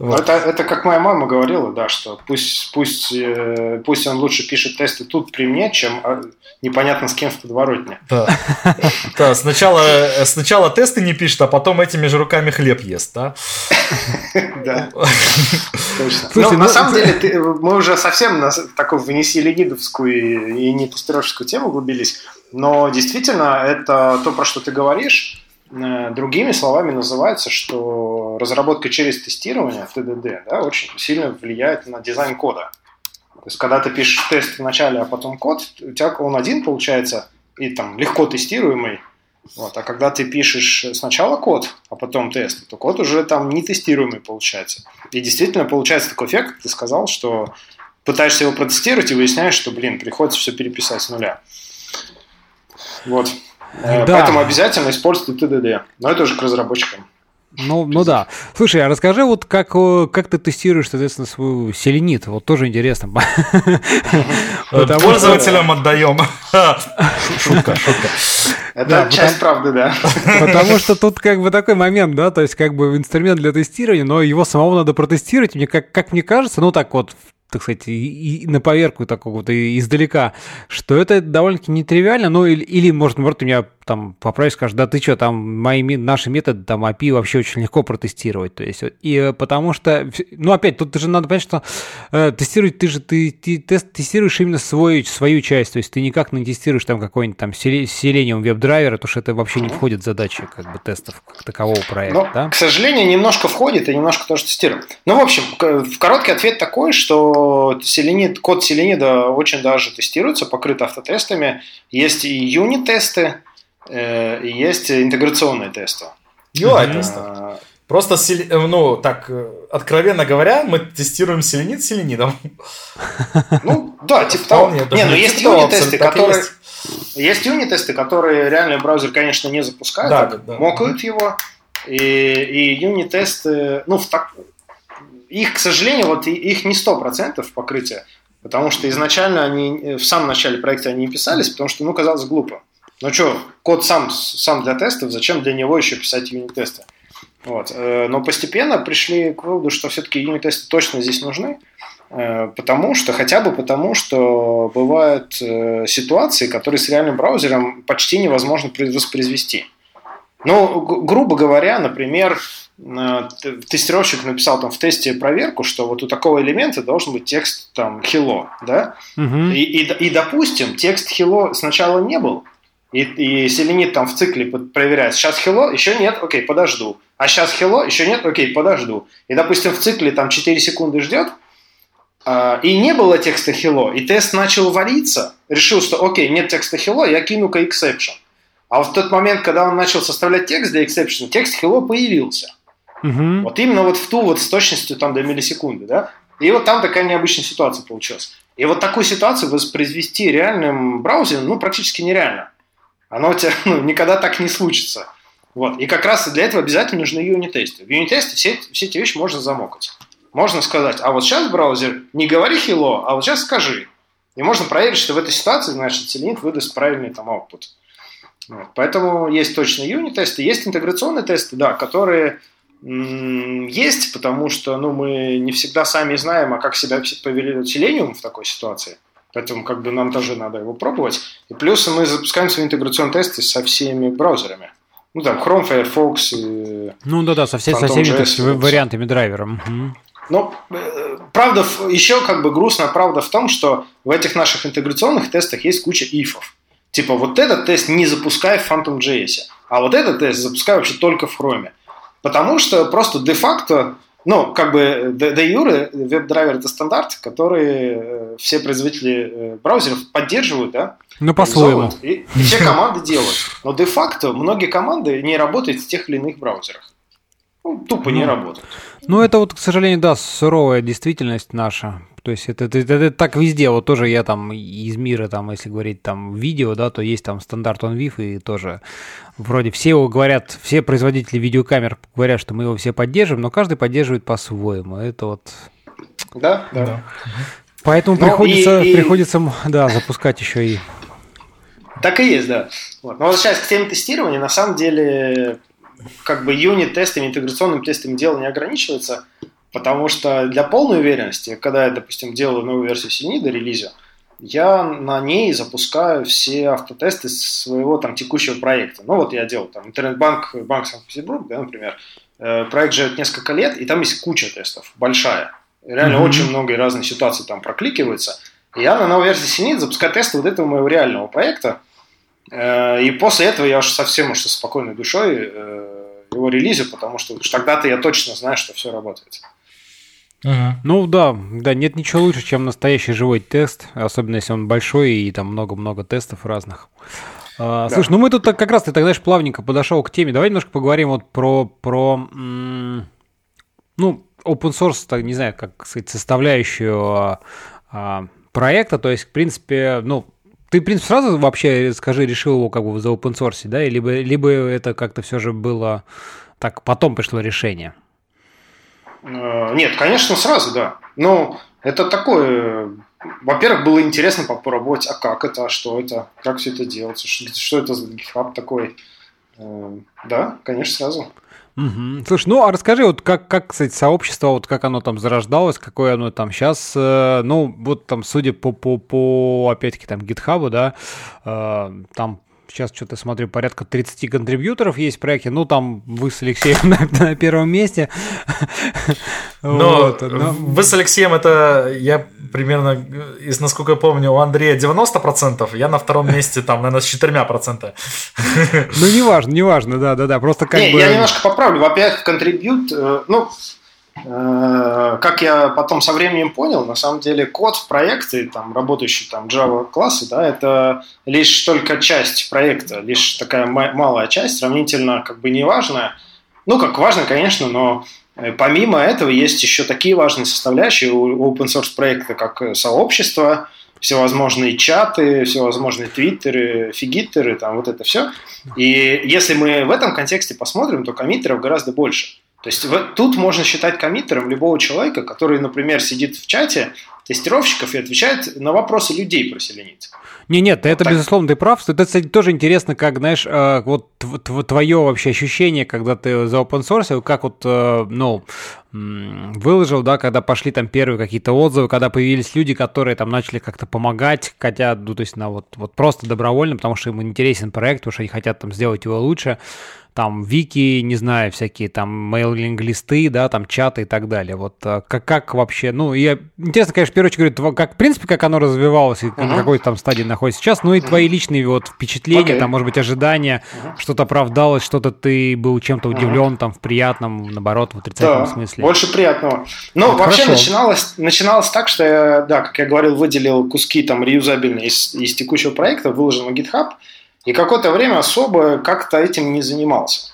Это, это как моя мама говорила, да, что пусть, пусть, э, пусть он лучше пишет тесты тут при мне, чем а, непонятно с кем в подворотне. Да, [LAUGHS] да сначала, сначала тесты не пишет, а потом этими же руками хлеб ест, да? [LAUGHS] Да. Точно. Но ну, на самом деле мы уже совсем на такую в неселенидовскую и не тестировщическую тему углубились, но действительно это то, про что ты говоришь, другими словами называется, что разработка через тестирование, ТДД, да, очень сильно влияет на дизайн кода. То есть, когда ты пишешь тест вначале, а потом код, у тебя он один получается, и там легко тестируемый, вот. А когда ты пишешь сначала код, а потом тест, то код уже там не тестируемый получается. И действительно получается такой эффект, ты сказал, что пытаешься его протестировать и выясняешь, что, блин, приходится все переписать с нуля. Вот. Э, да. Поэтому обязательно используйте TDD. Но это уже к разработчикам. Ну, ну да. Слушай, а расскажи, вот как, как ты тестируешь, соответственно, свой селенит? Вот тоже интересно. [LAUGHS] Пользователям отдаем. Шутка, шутка. Это часть правды, да. Потому что [LAUGHS] тут как бы такой момент, да, то есть как бы инструмент для тестирования, но его самого надо протестировать. Мне как, как мне кажется, ну так вот так сказать, и, и на поверку такого вот издалека, что это довольно-таки нетривиально, ну или, или может, может, у меня там поправишь, скажешь, да ты что, там мои, наши методы, там API вообще очень легко протестировать. То есть, и э, потому что, ну опять, тут же надо понять, что э, тестировать, ты же ты, ты тест, тестируешь именно свой, свою часть, то есть ты никак не тестируешь там какой-нибудь там Selenium веб-драйвера, потому что это вообще не входит в задачи как бы тестов как такового проекта. Но, да? К сожалению, немножко входит и немножко тоже тестируем. Ну, в общем, короткий ответ такой, что селенид, код селенида очень даже тестируется, покрыт автотестами. Есть и юнит-тесты, Э, и есть интеграционные тесты. UI-тесты. А, Просто, э, ну, так, э, откровенно говоря, мы тестируем селенит селенидом. Ну, да, типа того. Не, ну есть юнит-тесты, которые... Есть юнит-тесты, которые реальный браузер, конечно, не запускает, да, так, да. мокают его. И, и юнит-тесты, ну, в так... их, к сожалению, вот их не 100% покрытия, потому что изначально они, в самом начале проекта они не писались, потому что, ну, казалось глупо. Ну что, код сам, сам для тестов, зачем для него еще писать юнит-тесты? Вот. Э, но постепенно пришли к выводу, что все-таки юнит-тесты точно здесь нужны, э, потому что, хотя бы потому, что бывают э, ситуации, которые с реальным браузером почти невозможно воспроизвести. Ну, грубо говоря, например, тестировщик написал там в тесте проверку, что вот у такого элемента должен быть текст там hello, да? Угу. И, и, и, допустим, текст hello сначала не был, и, и селенит там в цикле проверяет, сейчас hello, еще нет, окей, подожду. А сейчас hello, еще нет, окей, подожду. И, допустим, в цикле там 4 секунды ждет, э, и не было текста hello, и тест начал вариться, решил, что окей, нет текста hello, я кину-ка exception. А вот в тот момент, когда он начал составлять текст для exception, текст hello появился. Угу. Вот именно вот в ту вот с точностью там до миллисекунды, да? И вот там такая необычная ситуация получилась. И вот такую ситуацию воспроизвести реальным браузером, ну, практически нереально оно у тебя [LAUGHS] ну, никогда так не случится. Вот. И как раз для этого обязательно нужны юнит-тесты. В юнит-тесте все, все эти вещи можно замокать. Можно сказать, а вот сейчас браузер не говори hello, а вот сейчас скажи. И можно проверить, что в этой ситуации, значит, Selenium выдаст правильный там output. Вот. Поэтому есть точно юнит-тесты, есть интеграционные тесты, да, которые есть, потому что ну, мы не всегда сами знаем, а как себя повели Selenium в такой ситуации. Поэтому как бы нам тоже надо его пробовать. И плюс мы запускаем свои интеграционные тесты со всеми браузерами. Ну там Chrome, Firefox. И ну да-да, со, всей, со всеми JS, вариантами драйвером. Угу. Но э, правда, еще как бы грустная правда в том, что в этих наших интеграционных тестах есть куча ифов. Типа вот этот тест не запускай в Phantom.js, а вот этот тест запускай вообще только в Chrome. Потому что просто де-факто ну, как бы де юре веб-драйвер это стандарт, который э, все производители э, браузеров поддерживают, да? Ну, по-своему. И, и все команды делают. Но де-факто многие команды не работают в тех или иных браузерах. Ну, тупо ну, не работают. Ну, это вот, к сожалению, да, суровая действительность наша. То есть это, это, это, это так везде. Вот тоже я там из мира, там, если говорить там видео, да, то есть там стандарт OnVIF и тоже вроде все его говорят, все производители видеокамер говорят, что мы его все поддерживаем, но каждый поддерживает по-своему. Это вот... Да, да. Поэтому ну, приходится, и, и... приходится, да, запускать еще и... Так и есть, да. Вот. Но вот сейчас к теме тестирования, на самом деле, как бы юнит-тестами, интеграционным тестами дело не ограничивается – Потому что для полной уверенности, когда я, допустим, делаю новую версию Синида, релиза, я на ней запускаю все автотесты своего там текущего проекта. Ну вот я делал там интернет-банк, банк Санкт-Петербург, да, например. Э, проект живет несколько лет, и там есть куча тестов, большая. Реально mm-hmm. очень много и разных ситуаций там прокликивается. И я на новой версии Синит запускаю тесты вот этого моего реального проекта. Э, и после этого я уже совсем уж со спокойной душой э, его релизю, потому что тогда-то я точно знаю, что все работает. Ага. Ну да, да, нет ничего лучше, чем настоящий живой тест, особенно если он большой и там много-много тестов разных. А, да. Слушай, ну мы тут как раз ты тогда знаешь, плавненько подошел к теме. Давай немножко поговорим вот про, про ну, open source, так, не знаю, как сказать, составляющую а, проекта. То есть, в принципе, ну, ты, в принципе, сразу вообще, скажи, решил его как бы за open source, да, либо, либо это как-то все же было так потом пришло решение? Э, нет, конечно, сразу, да. Но это такое... Во-первых, было интересно попробовать, а как это, а что это, как все это делается, что это за GitHub такой. Э, да, конечно, сразу. Угу. Слушай, ну а расскажи, вот как, как, кстати, сообщество, вот как оно там зарождалось, какое оно там сейчас, э, ну, вот там, судя по, по, по опять-таки, там, гитхабу, да, э, там сейчас что-то смотрю, порядка 30 контрибьюторов есть в проекте. Ну, там вы с Алексеем [LAUGHS] на, на первом месте. Но, вот, но вы с Алексеем это я примерно, из насколько я помню, у Андрея 90%, я на втором месте там, наверное, с 4%. Ну, неважно, неважно, да-да-да, просто как Не, бы... я немножко поправлю. Во-первых, контрибьют, э, ну, Э, как я потом со временем понял, на самом деле код в проекте, там, работающий там Java классы, да, это лишь только часть проекта, лишь такая малая часть, сравнительно как бы неважная. Ну, как важно, конечно, но э, помимо этого есть еще такие важные составляющие у open source проекта, как сообщество, всевозможные чаты, всевозможные твиттеры, фигиттеры, там вот это все. И если мы в этом контексте посмотрим, то коммитеров гораздо больше. То есть вот тут можно считать коммитером любого человека, который, например, сидит в чате тестировщиков и отвечает на вопросы людей про селенит. Не, нет, вот это так. безусловно ты прав. Это, кстати, тоже интересно, как, знаешь, э, вот твое вообще ощущение, когда ты за open source, как вот, э, ну, выложил, да, когда пошли там первые какие-то отзывы, когда появились люди, которые там начали как-то помогать, хотя, ну, то есть, на вот, вот просто добровольно, потому что им интересен проект, потому что они хотят там сделать его лучше там вики, не знаю, всякие там мейлинг-листы, да, там чаты и так далее. Вот э, как, как вообще, ну, я, интересно, конечно, в первую очередь, говорю, как, в принципе, как оно развивалось и uh-huh. на какой там стадии находится сейчас, ну и uh-huh. твои личные вот впечатления, okay. там, может быть, ожидания, uh-huh. что-то оправдалось, что-то ты был чем-то удивлен, uh-huh. там, в приятном, наоборот, в отрицательном да, смысле. больше приятного. Ну, вот вообще начиналось, начиналось так, что я, да, как я говорил, выделил куски там реюзабельные из, из текущего проекта, выложил на GitHub, и какое-то время особо как-то этим не занимался.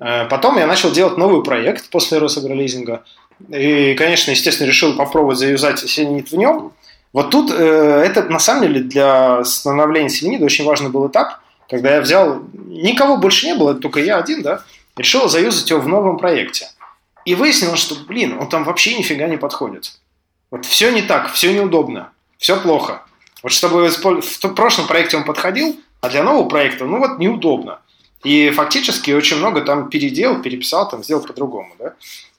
Э, потом я начал делать новый проект после росагролизинга. И, конечно, естественно, решил попробовать заюзать селенит в нем. Вот тут э, это, на самом деле, для становления селенида очень важный был этап, когда я взял... Никого больше не было, только я один, да, решил заюзать его в новом проекте. И выяснилось, что, блин, он там вообще нифига не подходит. Вот все не так, все неудобно, все плохо. Вот чтобы в прошлом проекте он подходил, а для нового проекта, ну вот неудобно. И фактически очень много там переделал, переписал, там сделал по-другому. Да?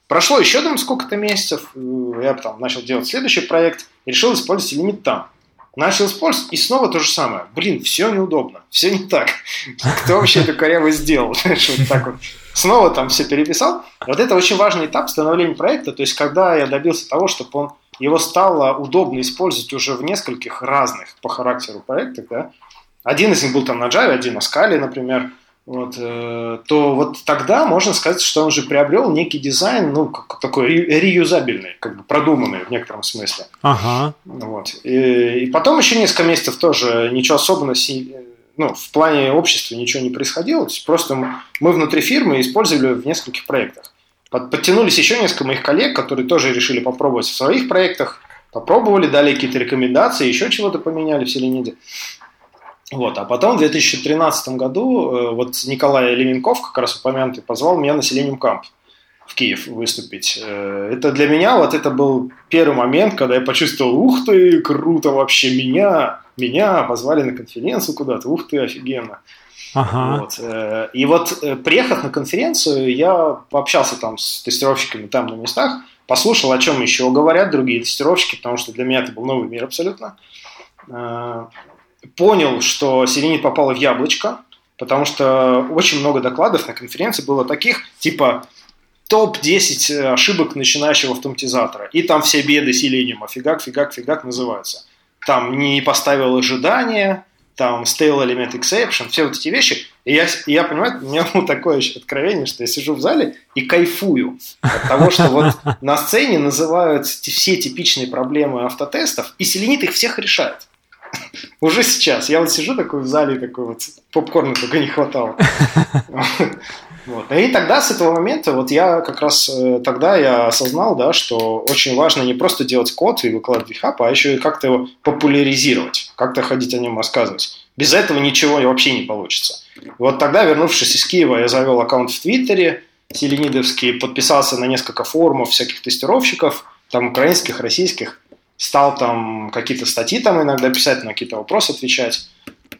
Прошло еще там сколько-то месяцев, э, я там начал делать следующий проект, решил использовать лимит там. Начал использовать, и снова то же самое. Блин, все неудобно, все не так. Кто вообще это коряво сделал? [LAUGHS] так вот. Снова там все переписал. Вот это очень важный этап становления проекта, то есть когда я добился того, чтобы он его стало удобно использовать уже в нескольких разных по характеру проектах, да, один из них был там на Java, один на Scala, например, вот, э, то вот тогда можно сказать, что он уже приобрел некий дизайн, ну, как, такой реюзабельный, как бы продуманный в некотором смысле. Ага. Вот. И, и потом еще несколько месяцев тоже ничего особенного ну, в плане общества ничего не происходило. Просто мы внутри фирмы использовали в нескольких проектах. Подтянулись еще несколько моих коллег, которые тоже решили попробовать в своих проектах, попробовали, дали какие-то рекомендации, еще чего-то поменяли в Селениде. Вот. А потом в 2013 году э, вот Николай Леменков, как раз упомянутый, позвал меня на Селениум Камп в Киев выступить. Э, это для меня вот это был первый момент, когда я почувствовал, ух ты, круто вообще, меня, меня позвали на конференцию куда-то, ух ты, офигенно. Ага. Вот. Э, и вот приехав на конференцию, я пообщался там с тестировщиками там на местах, послушал, о чем еще говорят другие тестировщики, потому что для меня это был новый мир абсолютно понял, что Селенит попала в яблочко, потому что очень много докладов на конференции было таких, типа топ-10 ошибок начинающего автоматизатора. И там все беды Selenium, фигак, фигак, фигак называются. Там не поставил ожидания, там stale element exception, все вот эти вещи. И я, и я понимаю, у меня было такое откровение, что я сижу в зале и кайфую от того, что вот на сцене называют все типичные проблемы автотестов, и Селенит их всех решает. [COUGHS] Уже сейчас. Я вот сижу такой в зале, такой вот попкорна только не хватало. [LAUGHS] Вот. И тогда, с этого момента, вот я как раз э, тогда я осознал, да, что очень важно не просто делать код и выкладывать в а еще и как-то его популяризировать, как-то ходить о нем рассказывать. Без этого ничего вообще не получится. Вот тогда, вернувшись из Киева, я завел аккаунт в Твиттере, селенидовский, подписался на несколько форумов всяких тестировщиков, там украинских, российских, стал там какие-то статьи там иногда писать, на какие-то вопросы отвечать.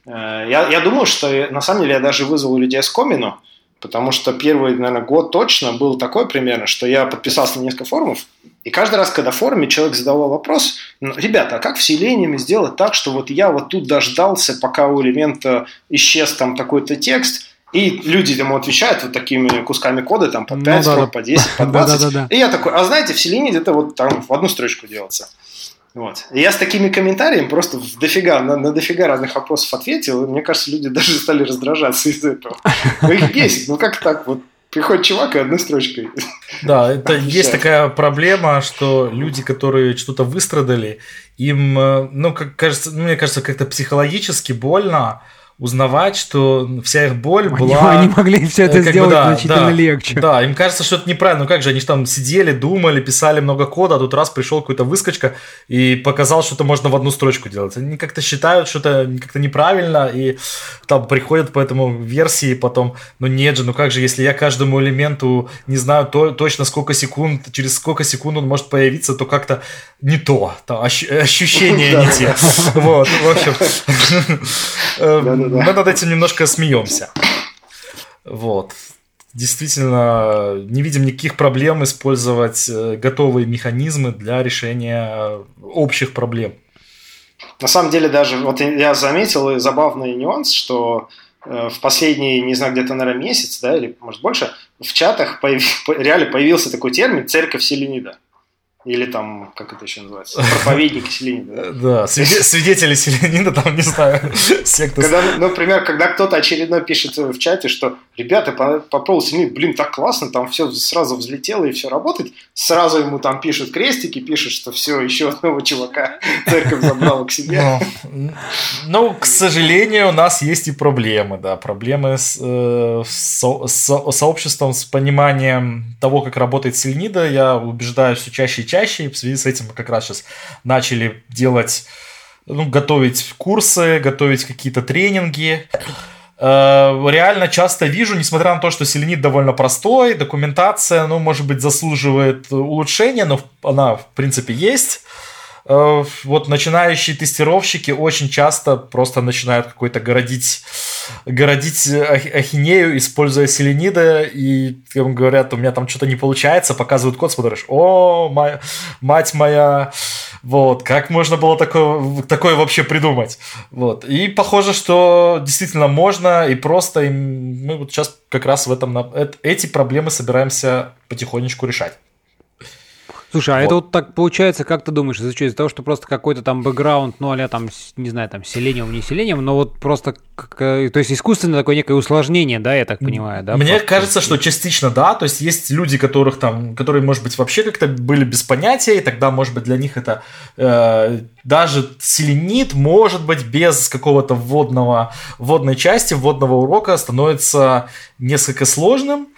Э, я, я думаю, что на самом деле я даже вызвал людей скомину, потому что первый, наверное, год точно был такой примерно, что я подписался на несколько форумов, и каждый раз, когда в форуме человек задавал вопрос, «Ну, ребята, а как в селениями сделать так, что вот я вот тут дождался, пока у элемента исчез там такой-то текст, и люди ему отвечают вот такими кусками кода, там, по 5 ну, да, по 10, по 20. [LAUGHS] Да, да, да, И я такой, а знаете, в Селине где-то вот там в одну строчку делается. Вот. И я с такими комментариями просто в дофига, на, на дофига разных вопросов ответил, и мне кажется, люди [LAUGHS] даже стали раздражаться из-за этого. [LAUGHS] Ну, их бесит, ну как так вот? Приходит чувак и одной строчкой. [LAUGHS] Да, это есть такая проблема, что люди, которые что-то выстрадали, им, э, ну, как кажется, ну, мне кажется, как-то психологически больно, узнавать, что вся их боль они, была... Они могли все это сделать бы, да, значительно да, легче. Да, им кажется, что это неправильно. Ну как же, они же там сидели, думали, писали много кода, а тут раз пришел какой-то выскочка и показал, что это можно в одну строчку делать. Они как-то считают, что это как-то неправильно, и там приходят по этому версии потом, ну нет же, ну как же, если я каждому элементу не знаю то, точно сколько секунд, через сколько секунд он может появиться, то как-то не то, там, ощущения [LAUGHS] не те. Вот, в общем мы над этим немножко смеемся. Вот. Действительно, не видим никаких проблем использовать э, готовые механизмы для решения общих проблем. На самом деле даже, вот я заметил забавный нюанс, что э, в последний, не знаю, где-то, наверное, месяц, да, или, может, больше, в чатах появ... [LAUGHS] реально появился такой термин «церковь Селенида». Или там, как это еще называется? Проповедники Селенида. Да, свидетели Селенида, там, не знаю, секта. Когда, например, когда кто-то очередной пишет в чате, что ребята, по, по поводу Селенида, блин, так классно, там все сразу взлетело и все работает, сразу ему там пишут крестики, пишут, что все, еще одного чувака [LAUGHS] церковь забрала к себе. Ну, ну, к сожалению, у нас есть и проблемы, да, проблемы с, э, со, со, сообществом, с пониманием того, как работает Селенида, я убеждаюсь все чаще и чаще, и в связи с этим мы как раз сейчас начали делать, ну, готовить курсы, готовить какие-то тренинги. Э, реально часто вижу, несмотря на то, что селенит довольно простой, документация, ну, может быть, заслуживает улучшения, но она, в принципе, есть. Э, вот начинающие тестировщики очень часто просто начинают какой-то городить, городить ахинею, используя селенида, и им говорят, у меня там что-то не получается, показывают код, смотришь, о, моя, мать моя, вот, как можно было такое, такое вообще придумать? Вот, и похоже, что действительно можно, и просто и мы вот сейчас как раз в этом, эти проблемы собираемся потихонечку решать. Слушай, а вот. это вот так получается, как ты думаешь, из-за Из-за того, что просто какой-то там бэкграунд, ну, а там, не знаю, там, селением, не селением, но вот просто, то есть искусственно такое некое усложнение, да, я так понимаю, да? Мне просто, кажется, что частично да, то есть есть люди, которых там, которые, может быть, вообще как-то были без понятия, и тогда, может быть, для них это э, даже селенит, может быть, без какого-то вводного, вводной части, вводного урока становится несколько сложным,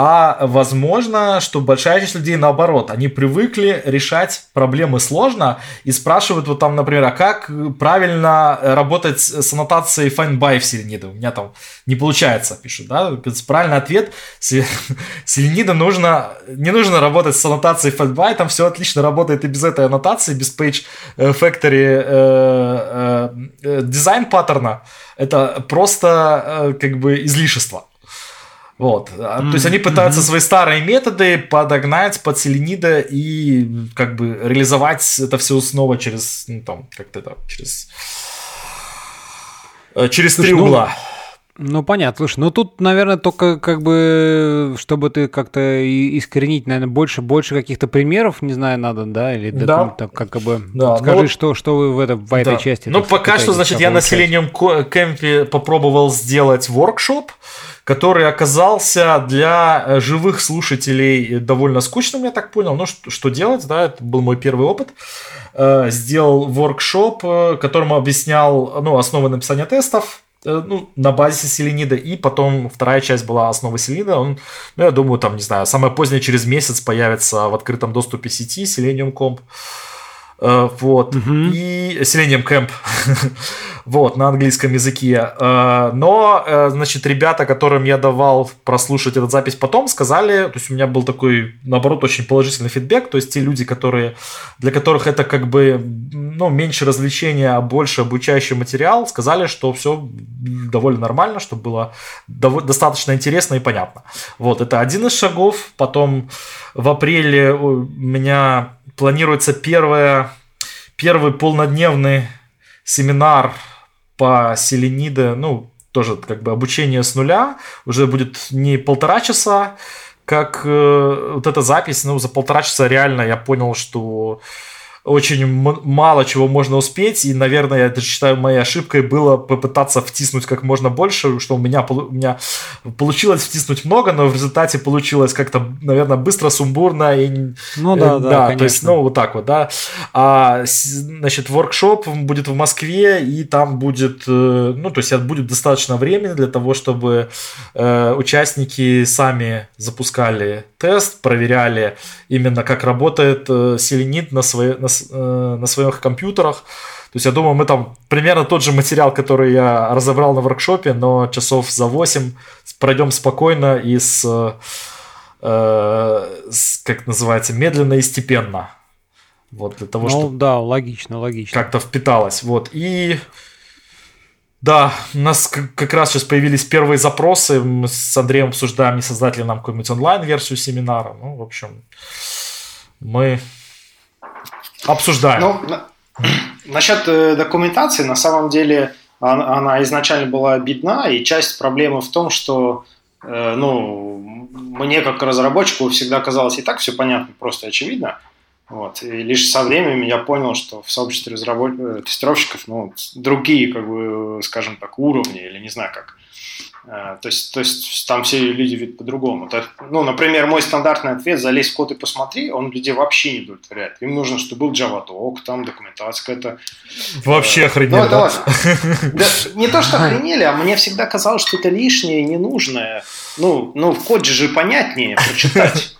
а возможно, что большая часть людей наоборот, они привыкли решать проблемы сложно и спрашивают вот там, например, а как правильно работать с аннотацией find by в селенида? У меня там не получается, пишут, да? Правильный ответ, селенида нужно, не нужно работать с аннотацией find by, там все отлично работает и без этой аннотации, без page э, factory э, э, дизайн паттерна. Это просто как бы излишество. Вот. Mm-hmm. То есть они пытаются mm-hmm. свои старые методы подогнать под селенида и как бы реализовать это все снова через, ну там, как-то это, через, э, через Слушай, три ну, угла. Ну, ну, понятно. Слушай, ну тут, наверное, только как бы, чтобы ты как-то искоренить, наверное, больше, больше каких-то примеров, не знаю, надо, да, или да. Так, как бы, да. скажи, ну, что, что вы в, это, в этой да. части. Ну, пока что, значит, я населением кемпе попробовал сделать воркшоп, который оказался для э, живых слушателей довольно скучным, я так понял. Ну, что, что делать, да, это был мой первый опыт. Э, сделал воркшоп, э, которому объяснял, ну, основы написания тестов, ну, на базе селенида, и потом вторая часть была основа селенида. Он, ну, я думаю, там, не знаю, самое позднее через месяц появится в открытом доступе сети Selenium Comp. Вот. Угу. И Selenium Camp. [LAUGHS] вот, на английском языке. Э, но, э, значит, ребята, которым я давал прослушать эту запись потом, сказали, то есть у меня был такой, наоборот, очень положительный фидбэк, то есть те люди, которые, для которых это как бы, ну, меньше развлечения, а больше обучающий материал, сказали, что все довольно нормально, что было достаточно интересно и понятно. Вот, это один из шагов. Потом в апреле у меня планируется первое, первый полнодневный семинар по селениде, ну, тоже как бы обучение с нуля, уже будет не полтора часа, как э, вот эта запись, ну, за полтора часа реально я понял, что очень мало чего можно успеть, и, наверное, я это считаю моей ошибкой было попытаться втиснуть как можно больше, что у меня, у меня получилось втиснуть много, но в результате получилось как-то, наверное, быстро, сумбурно и... Ну да, э, да, да конечно. то есть, ну, вот так вот, да. А, значит, воркшоп будет в Москве, и там будет, э, ну, то есть, будет достаточно времени для того, чтобы э, участники сами запускали тест, проверяли именно, как работает э, селенит на, своей, на, э, на своих компьютерах. То есть я думаю, мы там примерно тот же материал, который я разобрал на воркшопе, но часов за 8 пройдем спокойно и с, э, с как называется, медленно и степенно. Вот для того, ну, чтобы... да, логично, логично. Как-то впиталось. Вот. И да, у нас как раз сейчас появились первые запросы. Мы с Андреем обсуждаем, не создать ли нам какую-нибудь онлайн-версию семинара. Ну, в общем, мы обсуждаем. Ну, на... [CLEARS THROAT] насчет э, документации, на самом деле, она, она изначально была бедна, и часть проблемы в том, что э, ну, мне как разработчику всегда казалось и так все понятно, просто очевидно. Вот. И лишь со временем я понял, что в сообществе разработ... Э, тестировщиков ну, другие, как бы, скажем так, уровни, или не знаю как. Э, то есть, то есть там все люди видят по-другому. Ну, например, мой стандартный ответ «залезь в код и посмотри», он людей вообще не удовлетворяет. Им нужно, чтобы был Java там документация какая-то. Вообще охренели. Ну, это [LAUGHS] да, не то, что охренели, а мне всегда казалось, что это лишнее, ненужное. Ну, ну в коде же понятнее прочитать.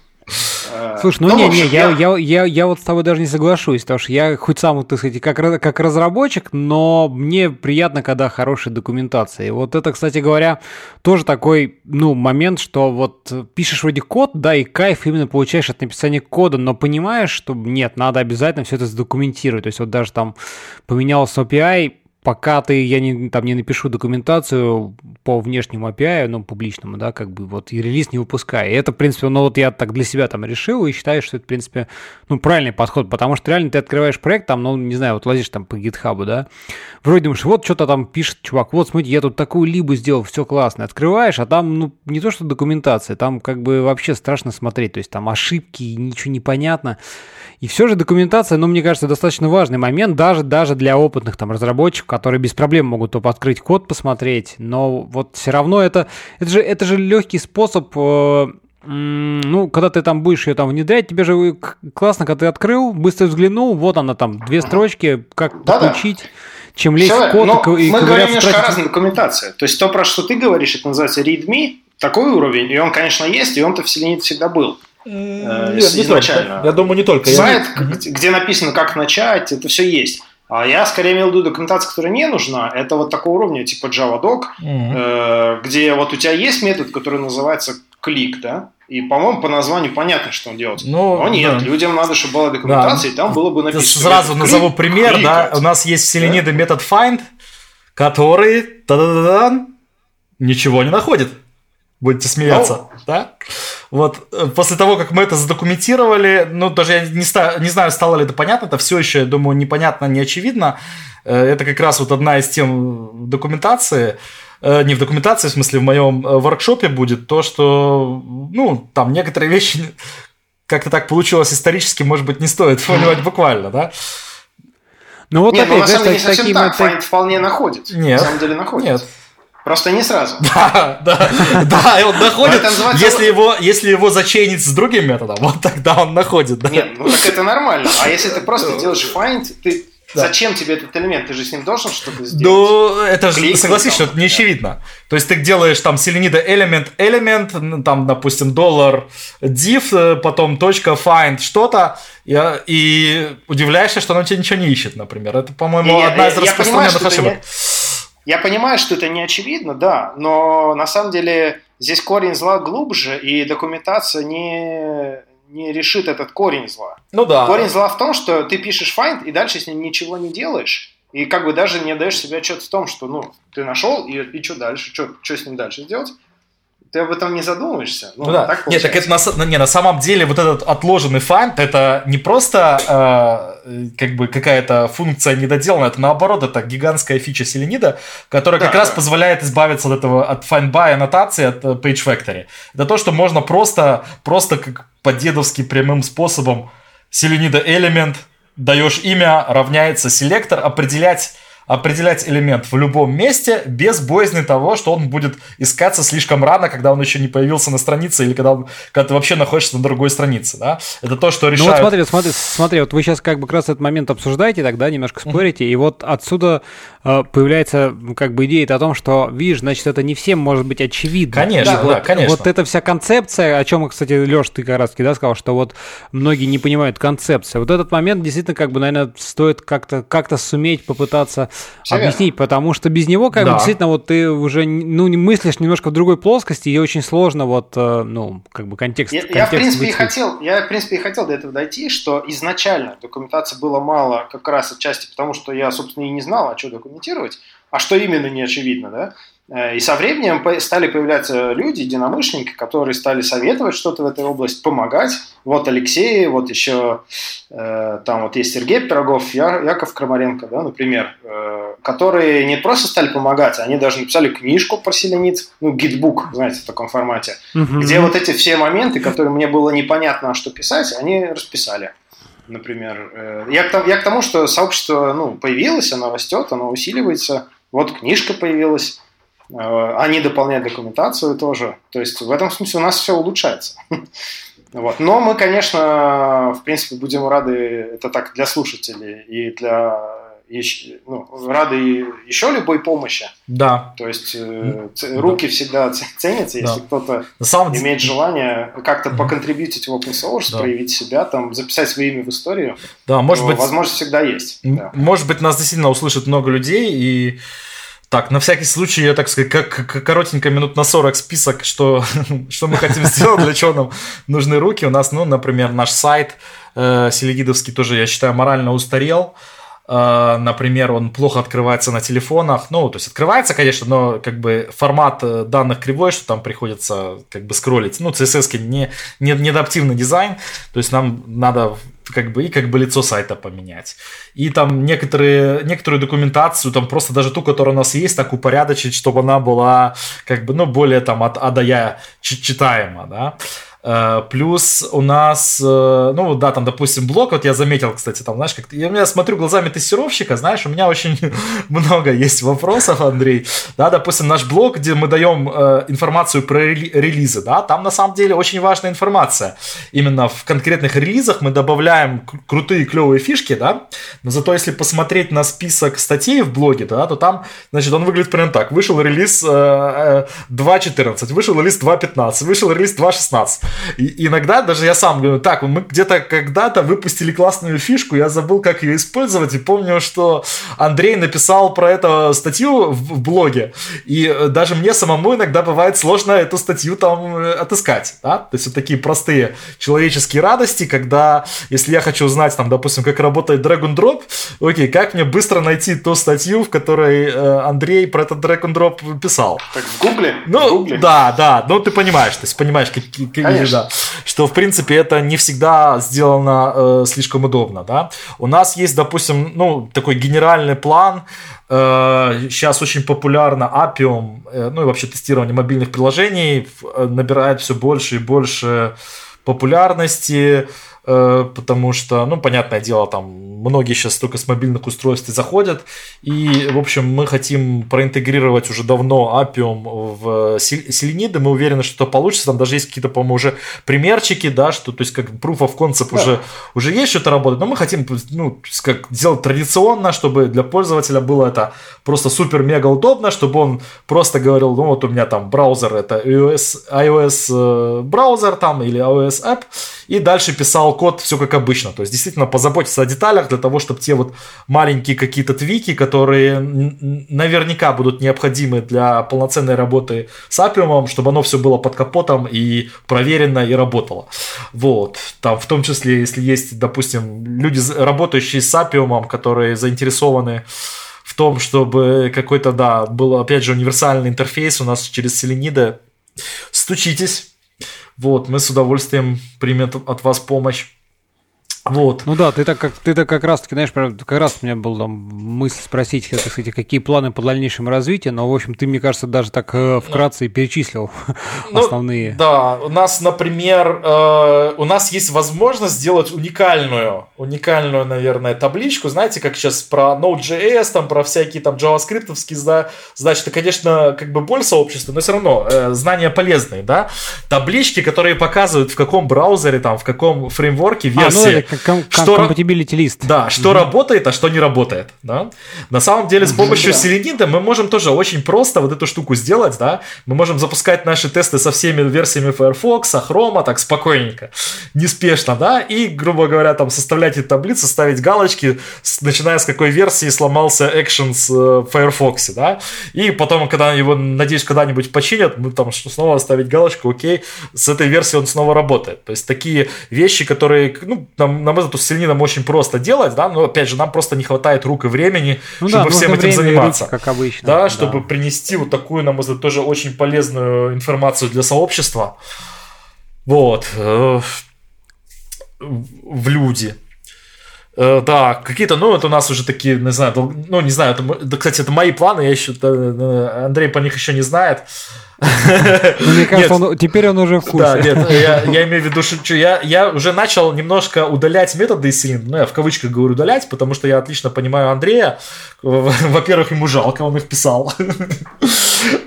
Э, Слушай, ну, ну не, не, я, я, я, я вот с тобой даже не соглашусь, потому что я хоть сам, так сказать, как, как разработчик, но мне приятно, когда хорошая документация. И вот это, кстати говоря, тоже такой, ну, момент, что вот пишешь вроде код, да, и кайф именно получаешь от написания кода, но понимаешь, что нет, надо обязательно все это задокументировать. То есть вот даже там поменялся API, пока ты, я не, там не напишу документацию по внешнему API, ну, публичному, да, как бы вот и релиз не выпускай. И это, в принципе, ну, вот я так для себя там решил и считаю, что это, в принципе, ну, правильный подход, потому что реально ты открываешь проект, там, ну, не знаю, вот лазишь там по GitHub, да, вроде думаешь, вот что-то там пишет чувак, вот, смотрите, я тут такую либу сделал, все классно, открываешь, а там, ну, не то, что документация, там как бы вообще страшно смотреть, то есть там ошибки, ничего не понятно. И все же документация, ну, мне кажется, достаточно важный момент, даже, даже для опытных там разработчиков, которые без проблем могут топ открыть код, посмотреть, но вот все равно это, это же, это же легкий способ э, ну, когда ты там будешь ее там внедрять, тебе же классно, когда ты открыл, быстро взглянул, вот она там, две строчки, как да, подключить, да. чем лезть Все, в код и, и Мы говорим немножко тратить... разная документация. То есть то, про что ты говоришь, это называется readme, такой уровень, и он, конечно, есть, и он-то в Selenium всегда был. Э, Нет, изначально. Только. Я думаю, не только. Сайт, я... где написано, как начать, это все есть. А я скорее имел в виду документацию, которая не нужна. Это вот такого уровня, типа JavaDoc, mm-hmm. э, где вот у тебя есть метод, который называется клик, да? И, по-моему, по названию понятно, что он делает. Ну, Но нет, да. людям надо, чтобы была документация, да. и там было бы написано. Сразу клик, назову пример, кликать. да. У нас есть в Селениде да? метод find, который та -да -да -да, ничего не находит. Будете смеяться, ну, да? Вот э, после того, как мы это задокументировали, ну, даже я не, ста- не знаю, стало ли это понятно, это все еще, я думаю, непонятно, не очевидно. Э, это как раз вот одна из тем документации, э, не в документации, в смысле, в моем воркшопе будет то, что, ну, там некоторые вещи как-то так получилось исторически, может быть, не стоит понимать буквально, да? Ну вот Нет, опять, ну, на самом деле не совсем так, это... вполне находит. Нет. На самом деле находит. Нет. Просто не сразу. [LAUGHS] Да, да, да, и он находит, если его, если его зачейнить с другим методом, вот тогда он находит. Да. Нет, ну так это нормально. А если ты просто делаешь find, ты Да. Зачем тебе этот элемент? Ты же с ним должен что-то сделать. Ну, это же, согласись, что это не очевидно. То есть ты делаешь там селенида элемент, элемент, там, допустим, доллар div, э, потом точка find что-то, и, и удивляешься, что оно тебе ничего не ищет, например. Это, по-моему, одна я, из распространенных ошибок. Не... Я понимаю, что это не очевидно, да, но на самом деле здесь корень зла глубже, и документация не не решит этот корень зла. Ну да. Корень зла в том, что ты пишешь find и дальше с ним ничего не делаешь. И как бы даже не даешь себе отчет в том, что ну, ты нашел, и, и что дальше, что, что с ним дальше сделать ты об этом не задумываешься. Ну, ну да. Так Нет, так это на, не, на самом деле вот этот отложенный файнд, это не просто э, как бы какая-то функция недоделанная, это наоборот, это гигантская фича Селенида, которая да, как да. раз позволяет избавиться от этого, от by аннотации, от э, page factory. Это то, что можно просто, просто как по-дедовски прямым способом Селенида элемент, даешь имя, равняется селектор, определять определять элемент в любом месте без боязни того, что он будет искаться слишком рано, когда он еще не появился на странице или когда, он, когда ты вообще находишься на другой странице. Да? Это то, что решает... Ну вот смотри, смотри, смотри, вот вы сейчас как бы как раз этот момент обсуждаете, тогда немножко спорите, mm-hmm. и вот отсюда э, появляется как бы идея о том, что, видишь, значит, это не всем может быть очевидно. Конечно, да, вот, да, конечно. Вот эта вся концепция, о чем, кстати, Леш, ты как раз да, сказал, что вот многие не понимают концепцию. Вот этот момент действительно, как бы, наверное, стоит как-то как суметь попытаться все объяснить, верно. потому что без него, как да. бы, действительно, вот ты уже, ну, мыслишь немножко в другой плоскости, и очень сложно вот, э, ну, как бы контекст. Я, контекст я в принципе, и хотел, я, в принципе, и хотел до этого дойти, что изначально документации было мало как раз отчасти потому, что я, собственно, и не знал, а что документировать, а что именно не очевидно, да? Э, и со временем стали появляться люди, единомышленники, которые стали советовать что-то в этой области, помогать. Вот Алексей, вот еще э, там вот есть Сергей Пирогов, Я, Яков Крамаренко, да, например, э, которые не просто стали помогать, они даже написали книжку про селенит, ну, гидбук, знаете, в таком формате, угу. где вот эти все моменты, которые мне было непонятно, что писать, они расписали например. Я к, тому, я к тому, что сообщество ну, появилось, оно растет, оно усиливается. Вот книжка появилась. Э, они дополняют документацию тоже. То есть в этом смысле у нас все улучшается. [LAUGHS] Вот. Но мы, конечно, в принципе, будем рады, это так для слушателей и для ну, рады еще любой помощи. Да. То есть э, руки да. всегда ценятся, если да. кто-то самом... имеет желание как-то поконтрибьютить в open source, да. проявить себя, там, записать свое имя в историю. Да, может быть. Возможность всегда есть. Да. Может быть, нас действительно услышит много людей и так, на всякий случай, я так сказать, как, как коротенько минут на 40 список, что, [LAUGHS] что мы хотим сделать, для чего нам нужны руки. У нас, ну, например, наш сайт э, Селегидовский тоже, я считаю, морально устарел. Э, например, он плохо открывается на телефонах. Ну, то есть открывается, конечно, но как бы формат э, данных кривой, что там приходится как бы скроллить. Ну, CSS не, не, не адаптивный дизайн. То есть нам надо как бы и как бы лицо сайта поменять. И там некоторые, некоторую документацию, там просто даже ту, которая у нас есть, так упорядочить, чтобы она была как бы, ну, более там от А до Я читаема, да. Э, плюс у нас, э, ну да, там, допустим, блок, вот я заметил, кстати, там, знаешь, как я, я смотрю глазами тестировщика, знаешь, у меня очень [LAUGHS] много есть вопросов, Андрей. Да, допустим, наш блок, где мы даем э, информацию про релизы, да, там на самом деле очень важная информация. Именно в конкретных релизах мы добавляем крутые, клевые фишки, да, но зато если посмотреть на список статей в блоге, да, то там, значит, он выглядит примерно так. Вышел релиз э, 2.14, вышел релиз 2.15, вышел релиз 2.16. И иногда даже я сам говорю, так, мы где-то когда-то выпустили классную фишку, я забыл, как ее использовать, и помню, что Андрей написал про это статью в блоге, и э, даже мне самому иногда бывает сложно эту статью там э, отыскать, да? То есть вот такие простые человеческие радости, когда, если я хочу узнать, там, допустим, как работает drag and drop, окей, как мне быстро найти ту статью, в которой э, Андрей про этот drag and drop писал? Так в Гугле? Ну, в Гугле. да, да, ну ты понимаешь, то есть понимаешь, какие, Конечно. Что, в принципе, это не всегда сделано э, слишком удобно, да. У нас есть, допустим, ну, такой генеральный план, э, сейчас очень популярно Appium, э, ну и вообще тестирование мобильных приложений э, набирает все больше и больше популярности, э, потому что, ну, понятное дело, там многие сейчас только с мобильных устройств заходят. И, в общем, мы хотим проинтегрировать уже давно Appium в селениды. Мы уверены, что это получится. Там даже есть какие-то, по-моему, уже примерчики, да, что, то есть, как proof of concept да. уже, уже есть что-то работает. Но мы хотим, ну, как сделать традиционно, чтобы для пользователя было это просто супер-мега удобно, чтобы он просто говорил, ну, вот у меня там браузер, это iOS, iOS э, браузер там или iOS app, и дальше писал код все как обычно. То есть действительно позаботиться о деталях для того, чтобы те вот маленькие какие-то твики, которые наверняка будут необходимы для полноценной работы с Appium, чтобы оно все было под капотом и проверено и работало. Вот. Там в том числе, если есть, допустим, люди, работающие с Appium, которые заинтересованы в том, чтобы какой-то, да, был, опять же, универсальный интерфейс у нас через Селенида, стучитесь, вот, мы с удовольствием примем от вас помощь. Вот. Ну да, ты так как ты так как раз таки, знаешь, как раз у меня был там мысль спросить, так сказать, какие планы по дальнейшему развитию, но, в общем, ты, мне кажется, даже так э, вкратце и перечислил ну, основные. Да, у нас, например, э, у нас есть возможность сделать уникальную, уникальную, наверное, табличку, знаете, как сейчас про Node.js, там, про всякие там JavaScript, да, значит, это, конечно, как бы боль сообщества, но все равно э, знания полезные, да, таблички, которые показывают, в каком браузере, там, в каком фреймворке, версии. А, ну, ком- что compatibility лист. Да, что угу. работает, а что не работает. Да? На самом деле, с помощью да. Селенида мы можем тоже очень просто вот эту штуку сделать. Да? Мы можем запускать наши тесты со всеми версиями Firefox, Chrome, так спокойненько, неспешно, да, и, грубо говоря, там составлять эти таблицы, ставить галочки, начиная с какой версии сломался Actions э, в Firefox, да, и потом, когда его, надеюсь, когда-нибудь починят, мы там снова ставить галочку, окей, с этой версией он снова работает. То есть такие вещи, которые, ну, нам, на мой взгляд, с селенином очень просто делать, да, но опять же, нам просто не хватает рук и времени, ну, чтобы да, всем этим заниматься. Руки, как обычно. Да, да, чтобы принести вот такую, на мой взгляд, тоже очень полезную информацию для сообщества. Вот. Э, в люди. Э, да, какие-то, ну, это у нас уже такие, не знаю, ну, не знаю, это, кстати, это мои планы, я еще, э, Андрей по них еще не знает. [LAUGHS] Ну, мне кажется, он, теперь он уже в курсе. Да, нет, я, я имею в виду, [LAUGHS] что я, я уже начал немножко удалять методы из Селин. Ну, я в кавычках говорю удалять, потому что я отлично понимаю Андрея. Во-первых, ему жалко, он их писал. [LAUGHS]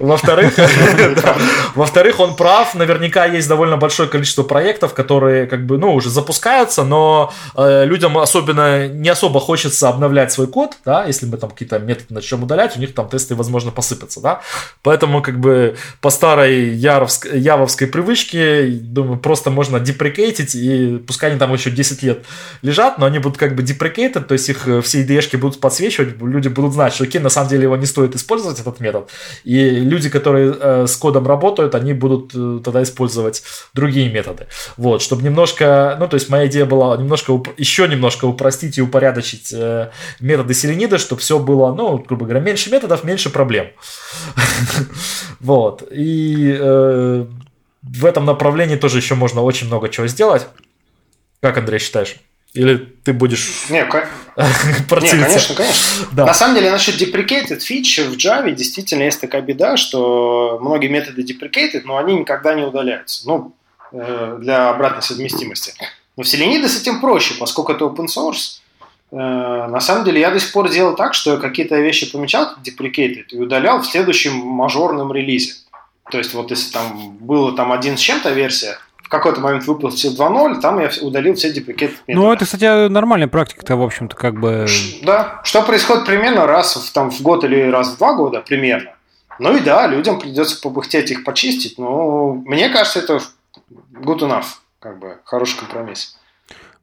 Во-вторых, [LAUGHS] [LAUGHS] во-вторых, он прав. Наверняка есть довольно большое количество проектов, которые как бы, ну, уже запускаются, но э, людям особенно не особо хочется обновлять свой код, да, если мы там какие-то методы начнем удалять, у них там тесты, возможно, посыпятся, да. Поэтому как бы по старой яровской, явовской привычке, думаю, просто можно деприкейтить, и пускай они там еще 10 лет лежат, но они будут как бы деприкейтед, то есть их э, все IDE-шки будут подсвечивать, люди будут знать, что окей, на самом деле его не стоит использовать, этот метод, и люди, которые э, с кодом работают, они будут э, тогда использовать другие методы. Вот, чтобы немножко, ну, то есть моя идея была немножко, еще немножко упростить и упорядочить э, методы селенида, чтобы все было, ну, грубо говоря, меньше методов, меньше проблем. [LAUGHS] Вот, и в этом направлении тоже еще можно очень много чего сделать. Как, Андрей, считаешь? Или ты будешь не, [LAUGHS] противиться? Не, конечно, конечно. Да. На самом деле, насчет deprecated feature в Java действительно есть такая беда, что многие методы deprecated, но они никогда не удаляются. Ну, э, для обратной совместимости. Но в Selenium с этим проще, поскольку это open source. Э, на самом деле, я до сих пор делал так, что я какие-то вещи помечал deprecated и удалял в следующем мажорном релизе. То есть, вот если там было там один с чем-то версия, какой-то момент выпустил 2.0, там я удалил все деприкеты Ну, это, кстати, нормальная практика-то, в общем-то, как бы... Да, что происходит примерно раз в, там, в год или раз в два года, примерно. Ну и да, людям придется побыхтеть их почистить, но мне кажется, это good enough, как бы, хороший компромисс.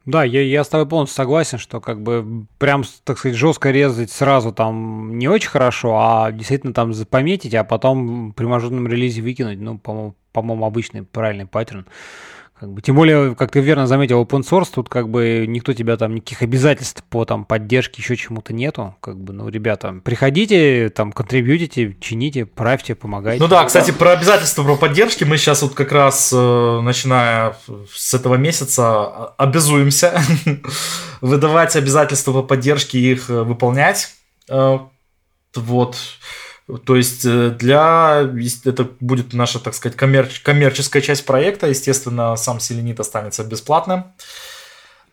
Да, я, я с тобой полностью согласен, что как бы прям, так сказать, жестко резать сразу там не очень хорошо, а действительно там пометить, а потом при мажорном релизе выкинуть, ну, по-моему, по-моему, обычный правильный паттерн. Как бы, тем более, как ты верно заметил, open source, тут как бы никто тебя там, никаких обязательств по там поддержке, еще чему-то нету. Как бы, ну, ребята, приходите, там, контрибьютите, чините, правьте, помогайте. Ну да, кстати, про обязательства про поддержки мы сейчас вот как раз, э, начиная с этого месяца, обязуемся [LAUGHS] выдавать обязательства по поддержке и их э, выполнять. Э, вот. То есть э, для это будет наша, так сказать, коммерч, коммерческая часть проекта. Естественно, сам Селенит останется бесплатным.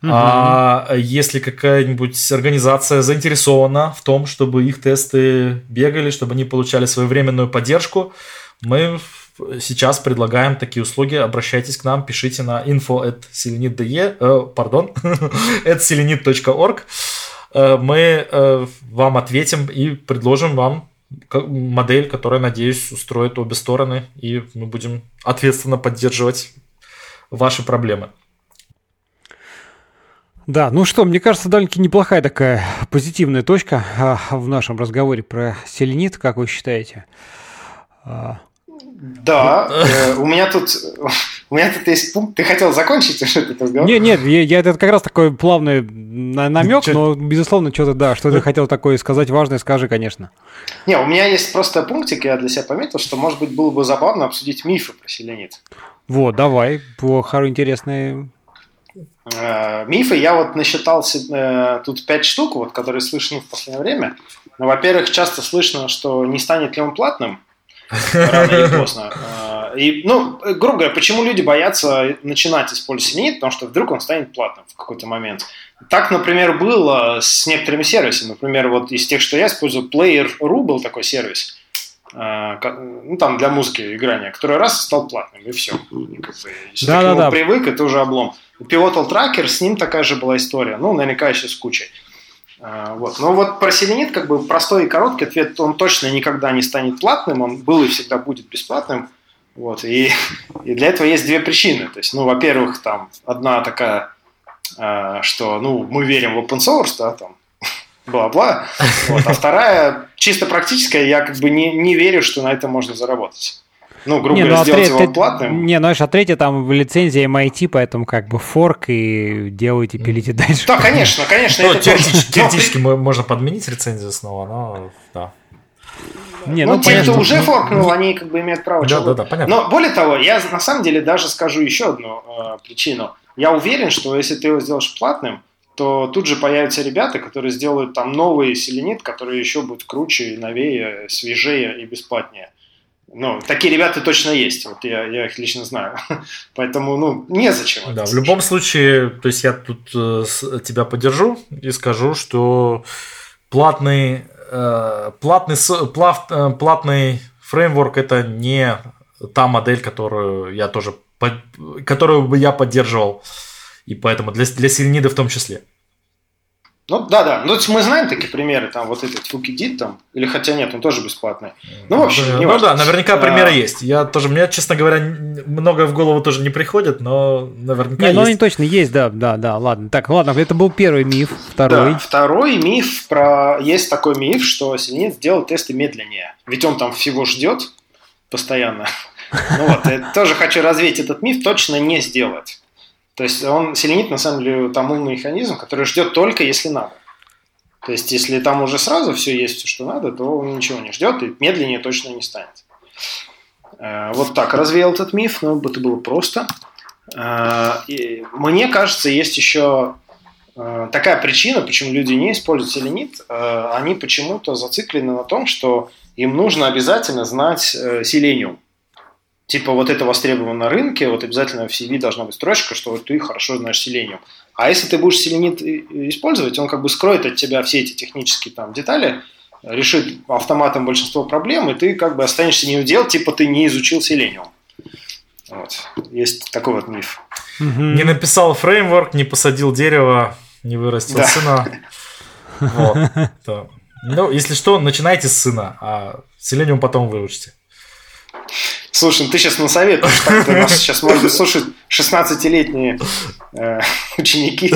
А если какая-нибудь организация заинтересована в том, чтобы их тесты бегали, чтобы они получали своевременную поддержку, мы сейчас предлагаем такие услуги. Обращайтесь к нам, пишите на info at selenit.de, э, пардон, [LAUGHS] at selenit.org. Э, мы э, вам ответим и предложим вам модель, которая, надеюсь, устроит обе стороны, и мы будем ответственно поддерживать ваши проблемы. Да, ну что, мне кажется, довольно-таки неплохая такая позитивная точка а, в нашем разговоре про селенит, как вы считаете? А, да, э, у меня тут у меня тут есть пункт. Ты хотел закончить этот разговор? Нет, нет, я, я это как раз такой плавный намек, но безусловно что-то да, что ты хотел такое сказать важное, скажи, конечно. Не, у меня есть просто пунктик, я для себя пометил, что может быть было бы забавно обсудить мифы про селенит. Вот, давай, плохо, интересные э, мифы. Я вот насчитал э, тут пять штук, вот, которые слышны в последнее время. Но, во-первых, часто слышно, что не станет ли он платным рано или поздно. И, ну, грубо говоря, почему люди боятся начинать использовать Селенит? Потому что вдруг он станет платным в какой-то момент. Так, например, было с некоторыми сервисами. Например, вот из тех, что я использую, Player.ru был такой сервис. А, ну, там для музыки играния, который раз стал платным, и все. Если да, ты да, да. привык, это уже облом. Pivotal Tracker, с ним такая же была история. Ну, наверняка еще с кучей. А, вот. Но вот про селенит как бы простой и короткий ответ, он точно никогда не станет платным, он был и всегда будет бесплатным. Вот. И, и для этого есть две причины. То есть, ну, во-первых, там одна такая, а, что ну, мы верим в open source, да, там, [LAUGHS] бла-бла. Вот. А вторая, чисто практическая, я как бы не, не верю, что на этом можно заработать. Ну, грубо говоря, ну, а сделать его платным. Не, ну, а третье там лицензия MIT, поэтому как бы форк и делайте, пилите дальше. Да, конечно, конечно. Ну, теоретически, [LAUGHS] теоретически можно подменить рецензию снова, но да. Не, ну, ну те, кто уже форкнул, они как бы имеют право. Да, да, да, понятно. Но более того, я на самом деле даже скажу еще одну э, причину. Я уверен, что если ты его сделаешь платным, то тут же появятся ребята, которые сделают там новый селенит, который еще будет круче, новее, свежее и бесплатнее. Ну, такие ребята точно есть, вот я, я их лично знаю. [LAUGHS] Поэтому, ну, незачем. Да, в любом случае, то есть я тут э, тебя поддержу и скажу, что платный, платный, плав, э, платный фреймворк это не та модель, которую я тоже, которую бы я поддерживал. И поэтому для, для селенида в том числе. Ну да, да. Ну мы знаем такие примеры, там вот этот Фукидит там, или хотя нет, он тоже бесплатный. Ну, в общем, да, не Ну да, наверняка примеры а... есть. Я тоже, мне, честно говоря, много в голову тоже не приходит, но наверняка не, есть. Ну они точно есть, да, да, да, ладно. Так, ладно, это был первый миф, второй. Да, второй миф про... Есть такой миф, что Селенит сделал тесты медленнее. Ведь он там всего ждет постоянно. [LAUGHS] Ну вот, я тоже хочу развеять этот миф, точно не сделать. То есть он селенит, на самом деле, там умный механизм, который ждет только если надо. То есть, если там уже сразу все есть, все, что надо, то он ничего не ждет и медленнее точно не станет. Э, вот так развеял этот миф, но это было просто. Э, мне кажется, есть еще э, такая причина, почему люди не используют селенит. Они почему-то зациклены на том, что им нужно обязательно знать селениум типа вот это востребовано на рынке, вот обязательно в CV должна быть строчка, что вот ты хорошо знаешь селениум. А если ты будешь селенит использовать, он как бы скроет от тебя все эти технические там детали, решит автоматом большинство проблем, и ты как бы останешься не удел, типа ты не изучил селениум. Вот. Есть такой вот миф. Не написал фреймворк, не посадил дерево, не вырастил да. сына. Вот. [LAUGHS] Ну, если что, начинайте с сына, а селениум потом выучите. Слушай, ну ты сейчас на совет, так нас сейчас можно [LAUGHS] слушать 16-летние э, [LAUGHS] ученики.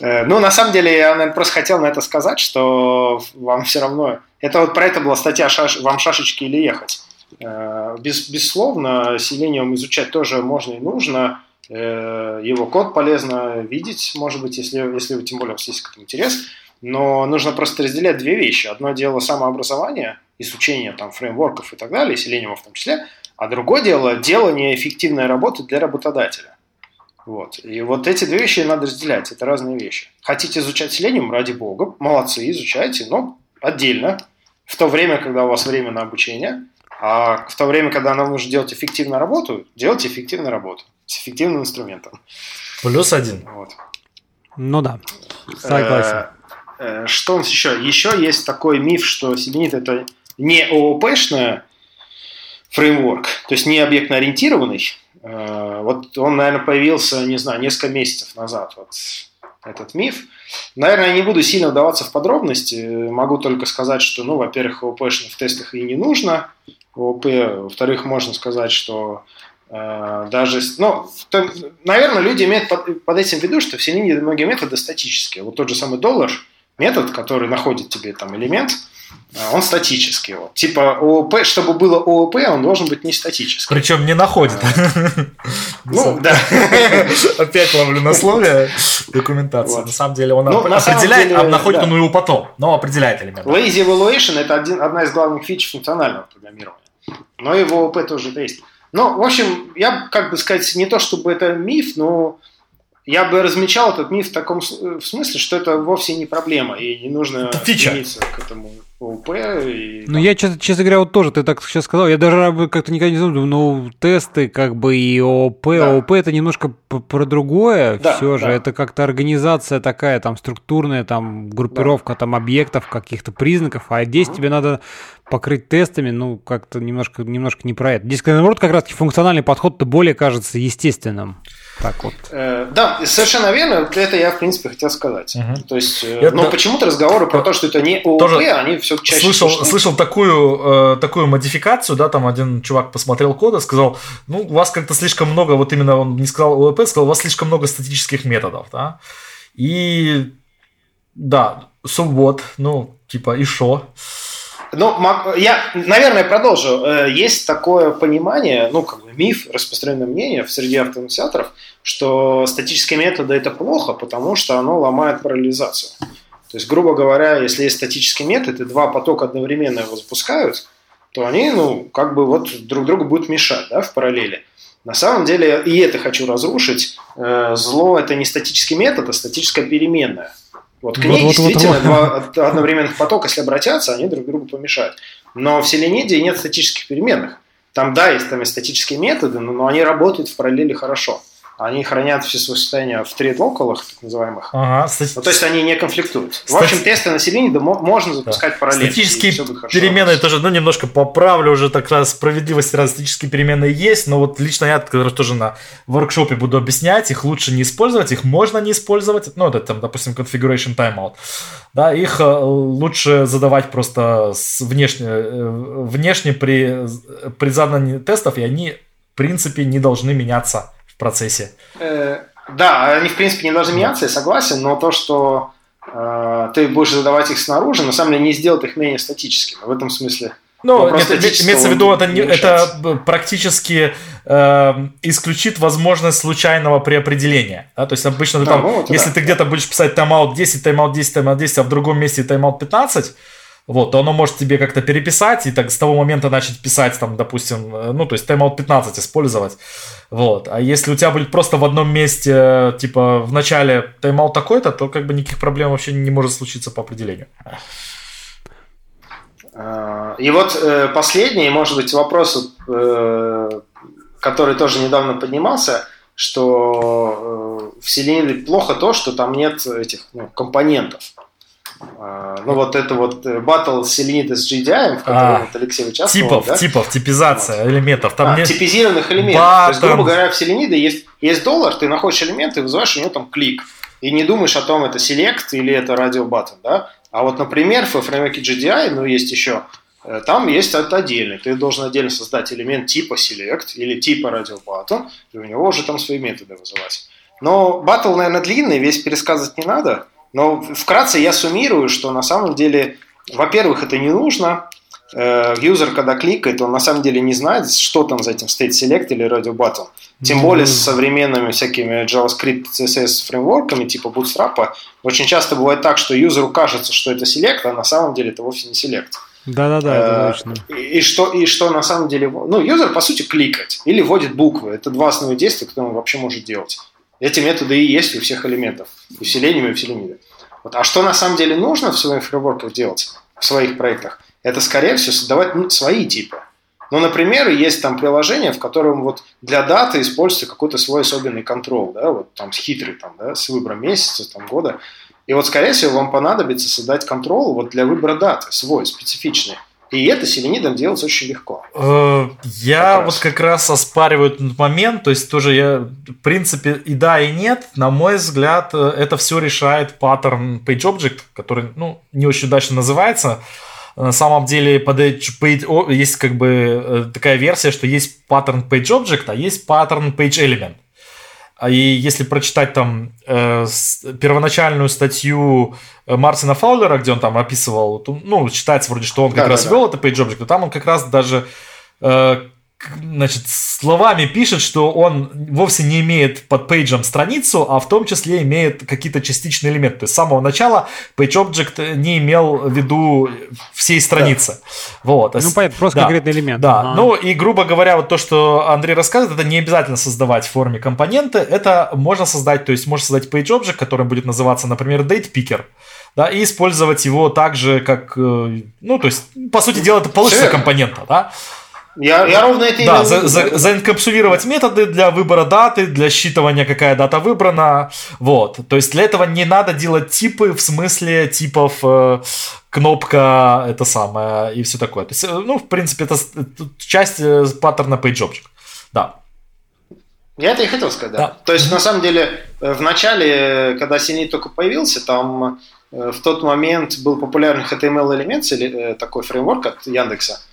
Э, ну, на самом деле, я, наверное, просто хотел на это сказать, что вам все равно... Это вот про это была статья «Шаш... «Вам шашечки или ехать». Э, без, безусловно, селениум изучать тоже можно и нужно. Его код полезно видеть, может быть, если, если тем более у вас есть какой-то интерес. Но нужно просто разделять две вещи. Одно дело самообразование – изучения там, фреймворков и так далее, Selenium в том числе, а другое дело – делание эффективной работы для работодателя. Вот. И вот эти две вещи надо разделять, это разные вещи. Хотите изучать Selenium, ради бога, молодцы, изучайте, но отдельно, в то время, когда у вас время на обучение, А в то время, когда нам нужно делать эффективную работу, делать эффективную работу с эффективным инструментом. Плюс один. Вот. Ну да, согласен. Э, э, что у нас еще? Еще есть такой миф, что Селенит это не ООП-шная фреймворк, то есть не объектно-ориентированный. Э, вот он, наверное, появился, не знаю, несколько месяцев назад, вот этот миф. Наверное, я не буду сильно вдаваться в подробности. Могу только сказать, что, ну, во-первых, ООП в тестах и не нужно. ООП, во-вторых, можно сказать, что э, даже, ну, то, наверное, люди имеют под, под этим в виду, что все многие методы статические. Вот тот же самый доллар, метод, который находит тебе там элемент, он статический. Вот. Типа ООП, чтобы было ООП, он должен быть не статический. Причем не находит. [LAUGHS] Ну, да. [LAUGHS] Опять ловлю на слове документации. На самом деле он ну, определяет, а находит он его потом, но определяет элемент. Lazy Evaluation – это одна из главных фич функционального программирования. Но в ООП тоже есть. Ну, в общем, я, как бы сказать, не то чтобы это миф, но я бы размечал этот миф в таком в смысле, что это вовсе не проблема, и не нужно стремиться к этому ОУП. И, ну, я, честно, честно говоря, вот тоже, ты так сейчас сказал, я даже как-то никогда не думал, ну, тесты, как бы, и ООП, да. ООП это немножко про другое, да, все же, да. это как-то организация такая, там, структурная, там, группировка, да. там, объектов, каких-то признаков, а здесь угу. тебе надо покрыть тестами, ну, как-то немножко, немножко не про это. Здесь, наоборот, как раз функциональный подход-то более кажется естественным. Так вот. Э, да, совершенно верно. Это я, в принципе, хотел сказать. Угу. То есть, э, это, но почему-то разговоры про то, что это не ООП, тоже они все чаще слышал, слышал такую, э, такую модификацию, да, там один чувак посмотрел код и сказал, ну, у вас как-то слишком много, вот именно он не сказал ООП, сказал, у вас слишком много статических методов, да. И, да, суббот, ну, типа, и шо? Ну, я, наверное, продолжу. Э, есть такое понимание, ну, как бы миф, распространенное мнение в среде автоинициаторов, что статические методы – это плохо, потому что оно ломает параллелизацию. То есть, грубо говоря, если есть статический метод, и два потока одновременно его запускают, то они, ну, как бы вот друг другу будут мешать, да, в параллели. На самом деле, и это хочу разрушить, э, зло – это не статический метод, а статическая переменная. Вот к ней вот, действительно вот, вот. два одновременных потока, если обратятся, они друг другу помешают. Но в Селениде нет статических переменных. Там, да, есть там и статические методы, но, но они работают в параллели хорошо они хранят все свои состояния в тред-локалах, так называемых. Ага, стати... ну, то есть они не конфликтуют. Стати... В общем, тесты населения да, можно запускать да. параллельно. Статические перемены тоже, ну, немножко поправлю уже так раз справедливости, раз статические перемены есть, но вот лично я который тоже на воркшопе буду объяснять, их лучше не использовать, их можно не использовать, ну, это там, допустим, configuration timeout. Да, их э, лучше задавать просто с внешне, э, внешне при, при задании тестов, и они, в принципе, не должны меняться в процессе. Э, да, они в принципе не должны меняться, я согласен, но то, что э, ты будешь задавать их снаружи, на самом деле не сделает их менее статическими. В этом смысле ну, это, имеется в виду, это, не, это практически э, исключит возможность случайного переопределения. Да? То есть обычно да, там, ну, если да. ты где-то будешь писать тайм-аут 10, тайм-аут 10, тайм-аут 10, а в другом месте тайм-аут 15, вот, то оно может тебе как-то переписать и так с того момента начать писать, там, допустим, э, ну, то есть тайм-аут 15 использовать. Вот. А если у тебя будет просто в одном месте, типа, в начале тайм-аут такой-то, то как бы никаких проблем вообще не может случиться по определению. А, и вот э, последний, может быть, вопрос, э, который тоже недавно поднимался, что в Селенине плохо то, что там нет этих ну, компонентов. А, ну, вот это вот батл Селенита с GDI, в котором а, вот Алексей участвовал. Типов, да? типов, типизация вот. элементов. Там а, нет... Типизированных элементов. Батон. То есть, грубо говоря, в Селениде есть, есть доллар, ты находишь элемент и вызываешь у него там клик. И не думаешь о том, это select или это радио button, да? А вот, например, в фреймворке GDI, ну, есть еще, э, там есть это отдельный. Ты должен отдельно создать элемент типа select или типа radio button, и у него уже там свои методы вызывать. Но батл, наверное, длинный, весь пересказывать не надо. Но вкратце я суммирую, что на самом деле, во-первых, это не нужно. Э, юзер, когда кликает, он на самом деле не знает, что там за этим стоит select или radio button. Тем mm-hmm. более с современными всякими JavaScript, CSS фреймворками типа Bootstrap, очень часто бывает так, что юзеру кажется, что это select, а на самом деле это вовсе не select. Да-да-да, это э, точно. И, и, что, и что на самом деле... Ну, юзер, по сути, кликать или вводит буквы. Это два основных действия, которые он вообще может делать. Эти методы и есть у всех элементов, усилением и усилением. Вот. А что на самом деле нужно в своих фреймворках делать, в своих проектах? Это, скорее всего, создавать ну, свои типы. Но, например, есть там приложение, в котором вот для даты используется какой-то свой особенный контроль, да, вот там хитрый, там, да, с выбором месяца, там, года. И вот, скорее всего, вам понадобится создать контрол вот для выбора даты, свой, специфичный. И это селенидом делать очень легко. Э, я как вот как раз оспариваю этот момент, то есть тоже я, в принципе, и да, и нет. На мой взгляд, э, это все решает паттерн PageObject, который, ну, не очень удачно называется. На самом деле под page, есть как бы э, такая версия, что есть паттерн PageObject, а есть паттерн PageElement. А и если прочитать там э, первоначальную статью э, Мартина Фаулера, где он там описывал, ну, считается вроде, что он как да, раз да, вел да. это PageObject, то там он как раз даже э, значит, словами пишет, что он вовсе не имеет под пейджем страницу, а в том числе имеет какие-то частичные элементы. То есть с самого начала PageObject не имел в виду всей страницы. Да. Вот. Ну, понятно, просто да. конкретный элемент. Да. Ага. Ну, и, грубо говоря, вот то, что Андрей рассказывает, это не обязательно создавать в форме компоненты. Это можно создать, то есть можно создать PageObject, который будет называться, например, DatePicker да, и использовать его так же, как, э, ну, то есть, по сути дела, это получится компонента, да, я, я ровно это Да, за, за, заинкапсулировать методы для выбора даты, для считывания, какая дата выбрана. Вот. То есть для этого не надо делать типы в смысле типов э, кнопка, это самое, и все такое. То есть, э, ну, в принципе, это, это часть э, паттерна PageObject. Да. Я это и хотел сказать, да. да. То есть, на самом деле, э, в начале, когда Синий только появился, там в тот момент был популярный HTML-элемент, такой фреймворк от Яндекса, Э,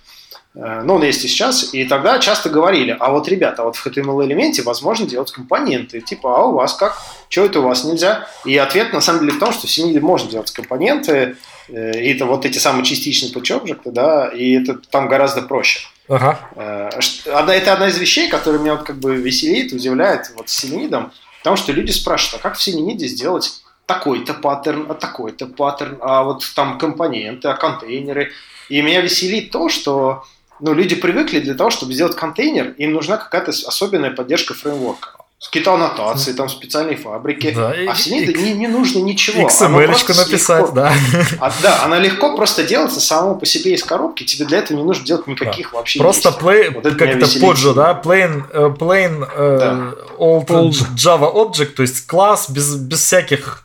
ну, он есть и сейчас, и тогда часто говорили, а вот, ребята, вот в HTML-элементе возможно делать компоненты, типа, а у вас как? Чего это у вас нельзя? И ответ, на самом деле, в том, что в Синиле можно делать компоненты, э, и это вот эти самые частичные патч-объекты, да, и это там гораздо проще. Ага. Э, это одна из вещей, которая меня вот как бы веселит, удивляет вот с Селенидом, потому что люди спрашивают, а как в Селениде сделать такой-то паттерн, а такой-то паттерн, а вот там компоненты, а контейнеры. И меня веселит то, что ну, люди привыкли для того, чтобы сделать контейнер, им нужна какая-то особенная поддержка фреймворка. Какие-то аннотации, там специальные фабрики. Да, а в Синиде не, не нужно ничего. xml написать, легко, да. А, да, она легко просто делается само по себе из коробки. Тебе для этого не нужно делать никаких да. вообще Просто play, вот как это поджо, да? Plain, uh, plain uh, да. old, old Java object, то есть класс без, без всяких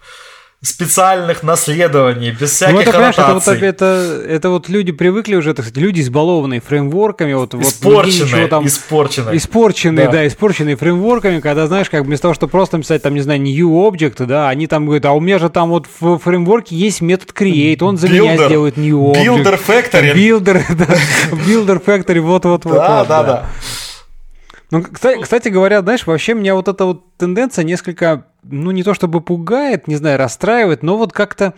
специальных наследований, без всяких ну, это, Это вот, это, это вот люди привыкли уже, так сказать, люди избалованные фреймворками, вот, испорченные, вот там, испорченные, испорченные, да. да, испорченные фреймворками, когда, знаешь, как вместо того, чтобы просто написать, там, не знаю, new object, да, они там говорят, а у меня же там вот в фреймворке есть метод create, он за builder, меня сделает new object. Builder factory. Builder, [LAUGHS] да, builder factory, вот-вот-вот. Да, да, да. Ну, кстати, кстати говоря, знаешь, вообще меня вот эта вот тенденция несколько, ну, не то чтобы пугает, не знаю, расстраивает, но вот как-то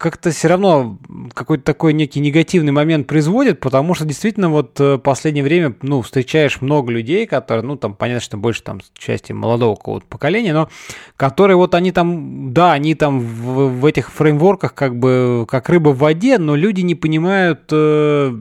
как-то все равно какой-то такой некий негативный момент производит, потому что действительно вот в э, последнее время, ну, встречаешь много людей, которые, ну, там, понятно, что больше там части молодого какого-то поколения, но которые вот они там, да, они там в, в этих фреймворках как бы как рыба в воде, но люди не понимают, э,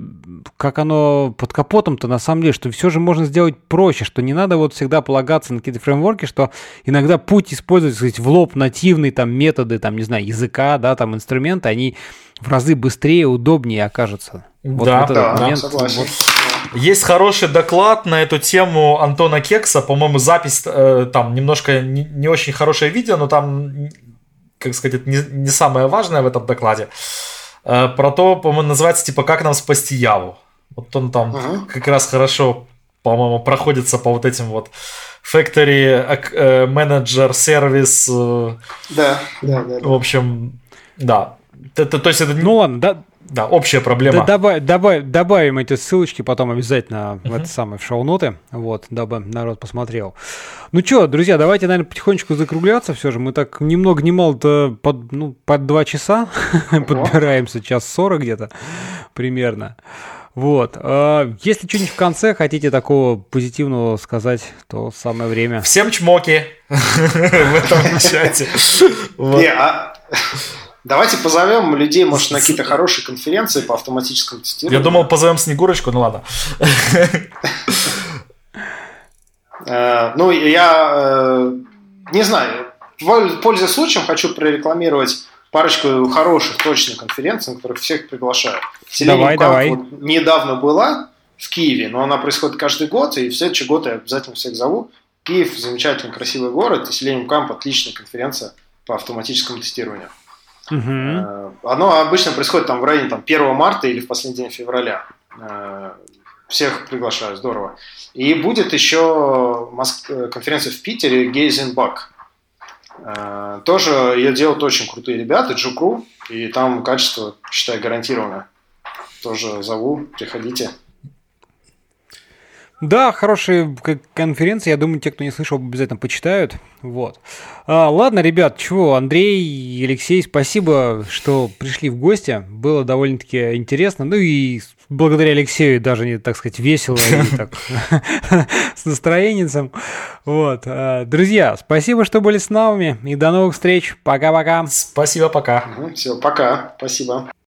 как оно под капотом-то на самом деле, что все же можно сделать проще, что не надо вот всегда полагаться на какие-то фреймворки, что иногда путь использовать, сказать, в лоб нативные там методы, там, не знаю, языка, да, там, инструменты, инструменты, они в разы быстрее, удобнее окажутся. Вот да, да, момент, согласен. Вот. Есть хороший доклад на эту тему Антона Кекса, по-моему, запись э, там немножко не, не очень хорошее видео, но там, как сказать, не, не самое важное в этом докладе. Э, про то, по-моему, называется типа «Как нам спасти Яву». Вот он там uh-huh. как раз хорошо, по-моему, проходится по вот этим вот Factory, э, Manager, Service. Э, да, да, да. В общем, да. Это, то есть это... Ну ладно, да, да, общая проблема. Да, добавь, добавь, добавим эти ссылочки потом обязательно uh-huh. в это самое в шоу-ноты, вот, дабы народ посмотрел. Ну что, друзья, давайте, наверное, потихонечку закругляться все же. Мы так ни много ни мало-то под, ну, под два часа [LAUGHS] uh-huh. подбираемся, час сорок где-то примерно. Вот. А, если что-нибудь в конце хотите такого позитивного сказать, то самое время. Всем чмоки [LAUGHS] в этом чате. Давайте позовем людей, может, на какие-то хорошие конференции по автоматическому тестированию. Я думал, позовем Снегурочку, ну ладно. Э, ну, я э, не знаю, пользуясь случаем, хочу прорекламировать парочку хороших, точных конференций, на которых всех приглашаю. давай, давай. недавно была, в Киеве, но она происходит каждый год, и в следующий год я обязательно всех зову. Киев – замечательный, красивый город, и Selenium Camp – отличная конференция по автоматическому тестированию. Uh-huh. Оно обычно происходит там в районе там, 1 марта или в последний день февраля. Э, всех приглашаю, здорово. И будет еще конференция в Питере Гейзенбак. Тоже ее делают очень крутые ребята, Джукру, и там качество, считай, гарантированное. Тоже зову, приходите. Да, хорошая конференция. Я думаю, те, кто не слышал, обязательно почитают. Вот. А, ладно, ребят, чего, Андрей и Алексей, спасибо, что пришли в гости. Было довольно-таки интересно. Ну и благодаря Алексею даже, не так сказать, весело и [LAUGHS] так с настроением. Вот. А, друзья, спасибо, что были с нами. И до новых встреч. Пока-пока. Спасибо, пока. Все, пока. Спасибо.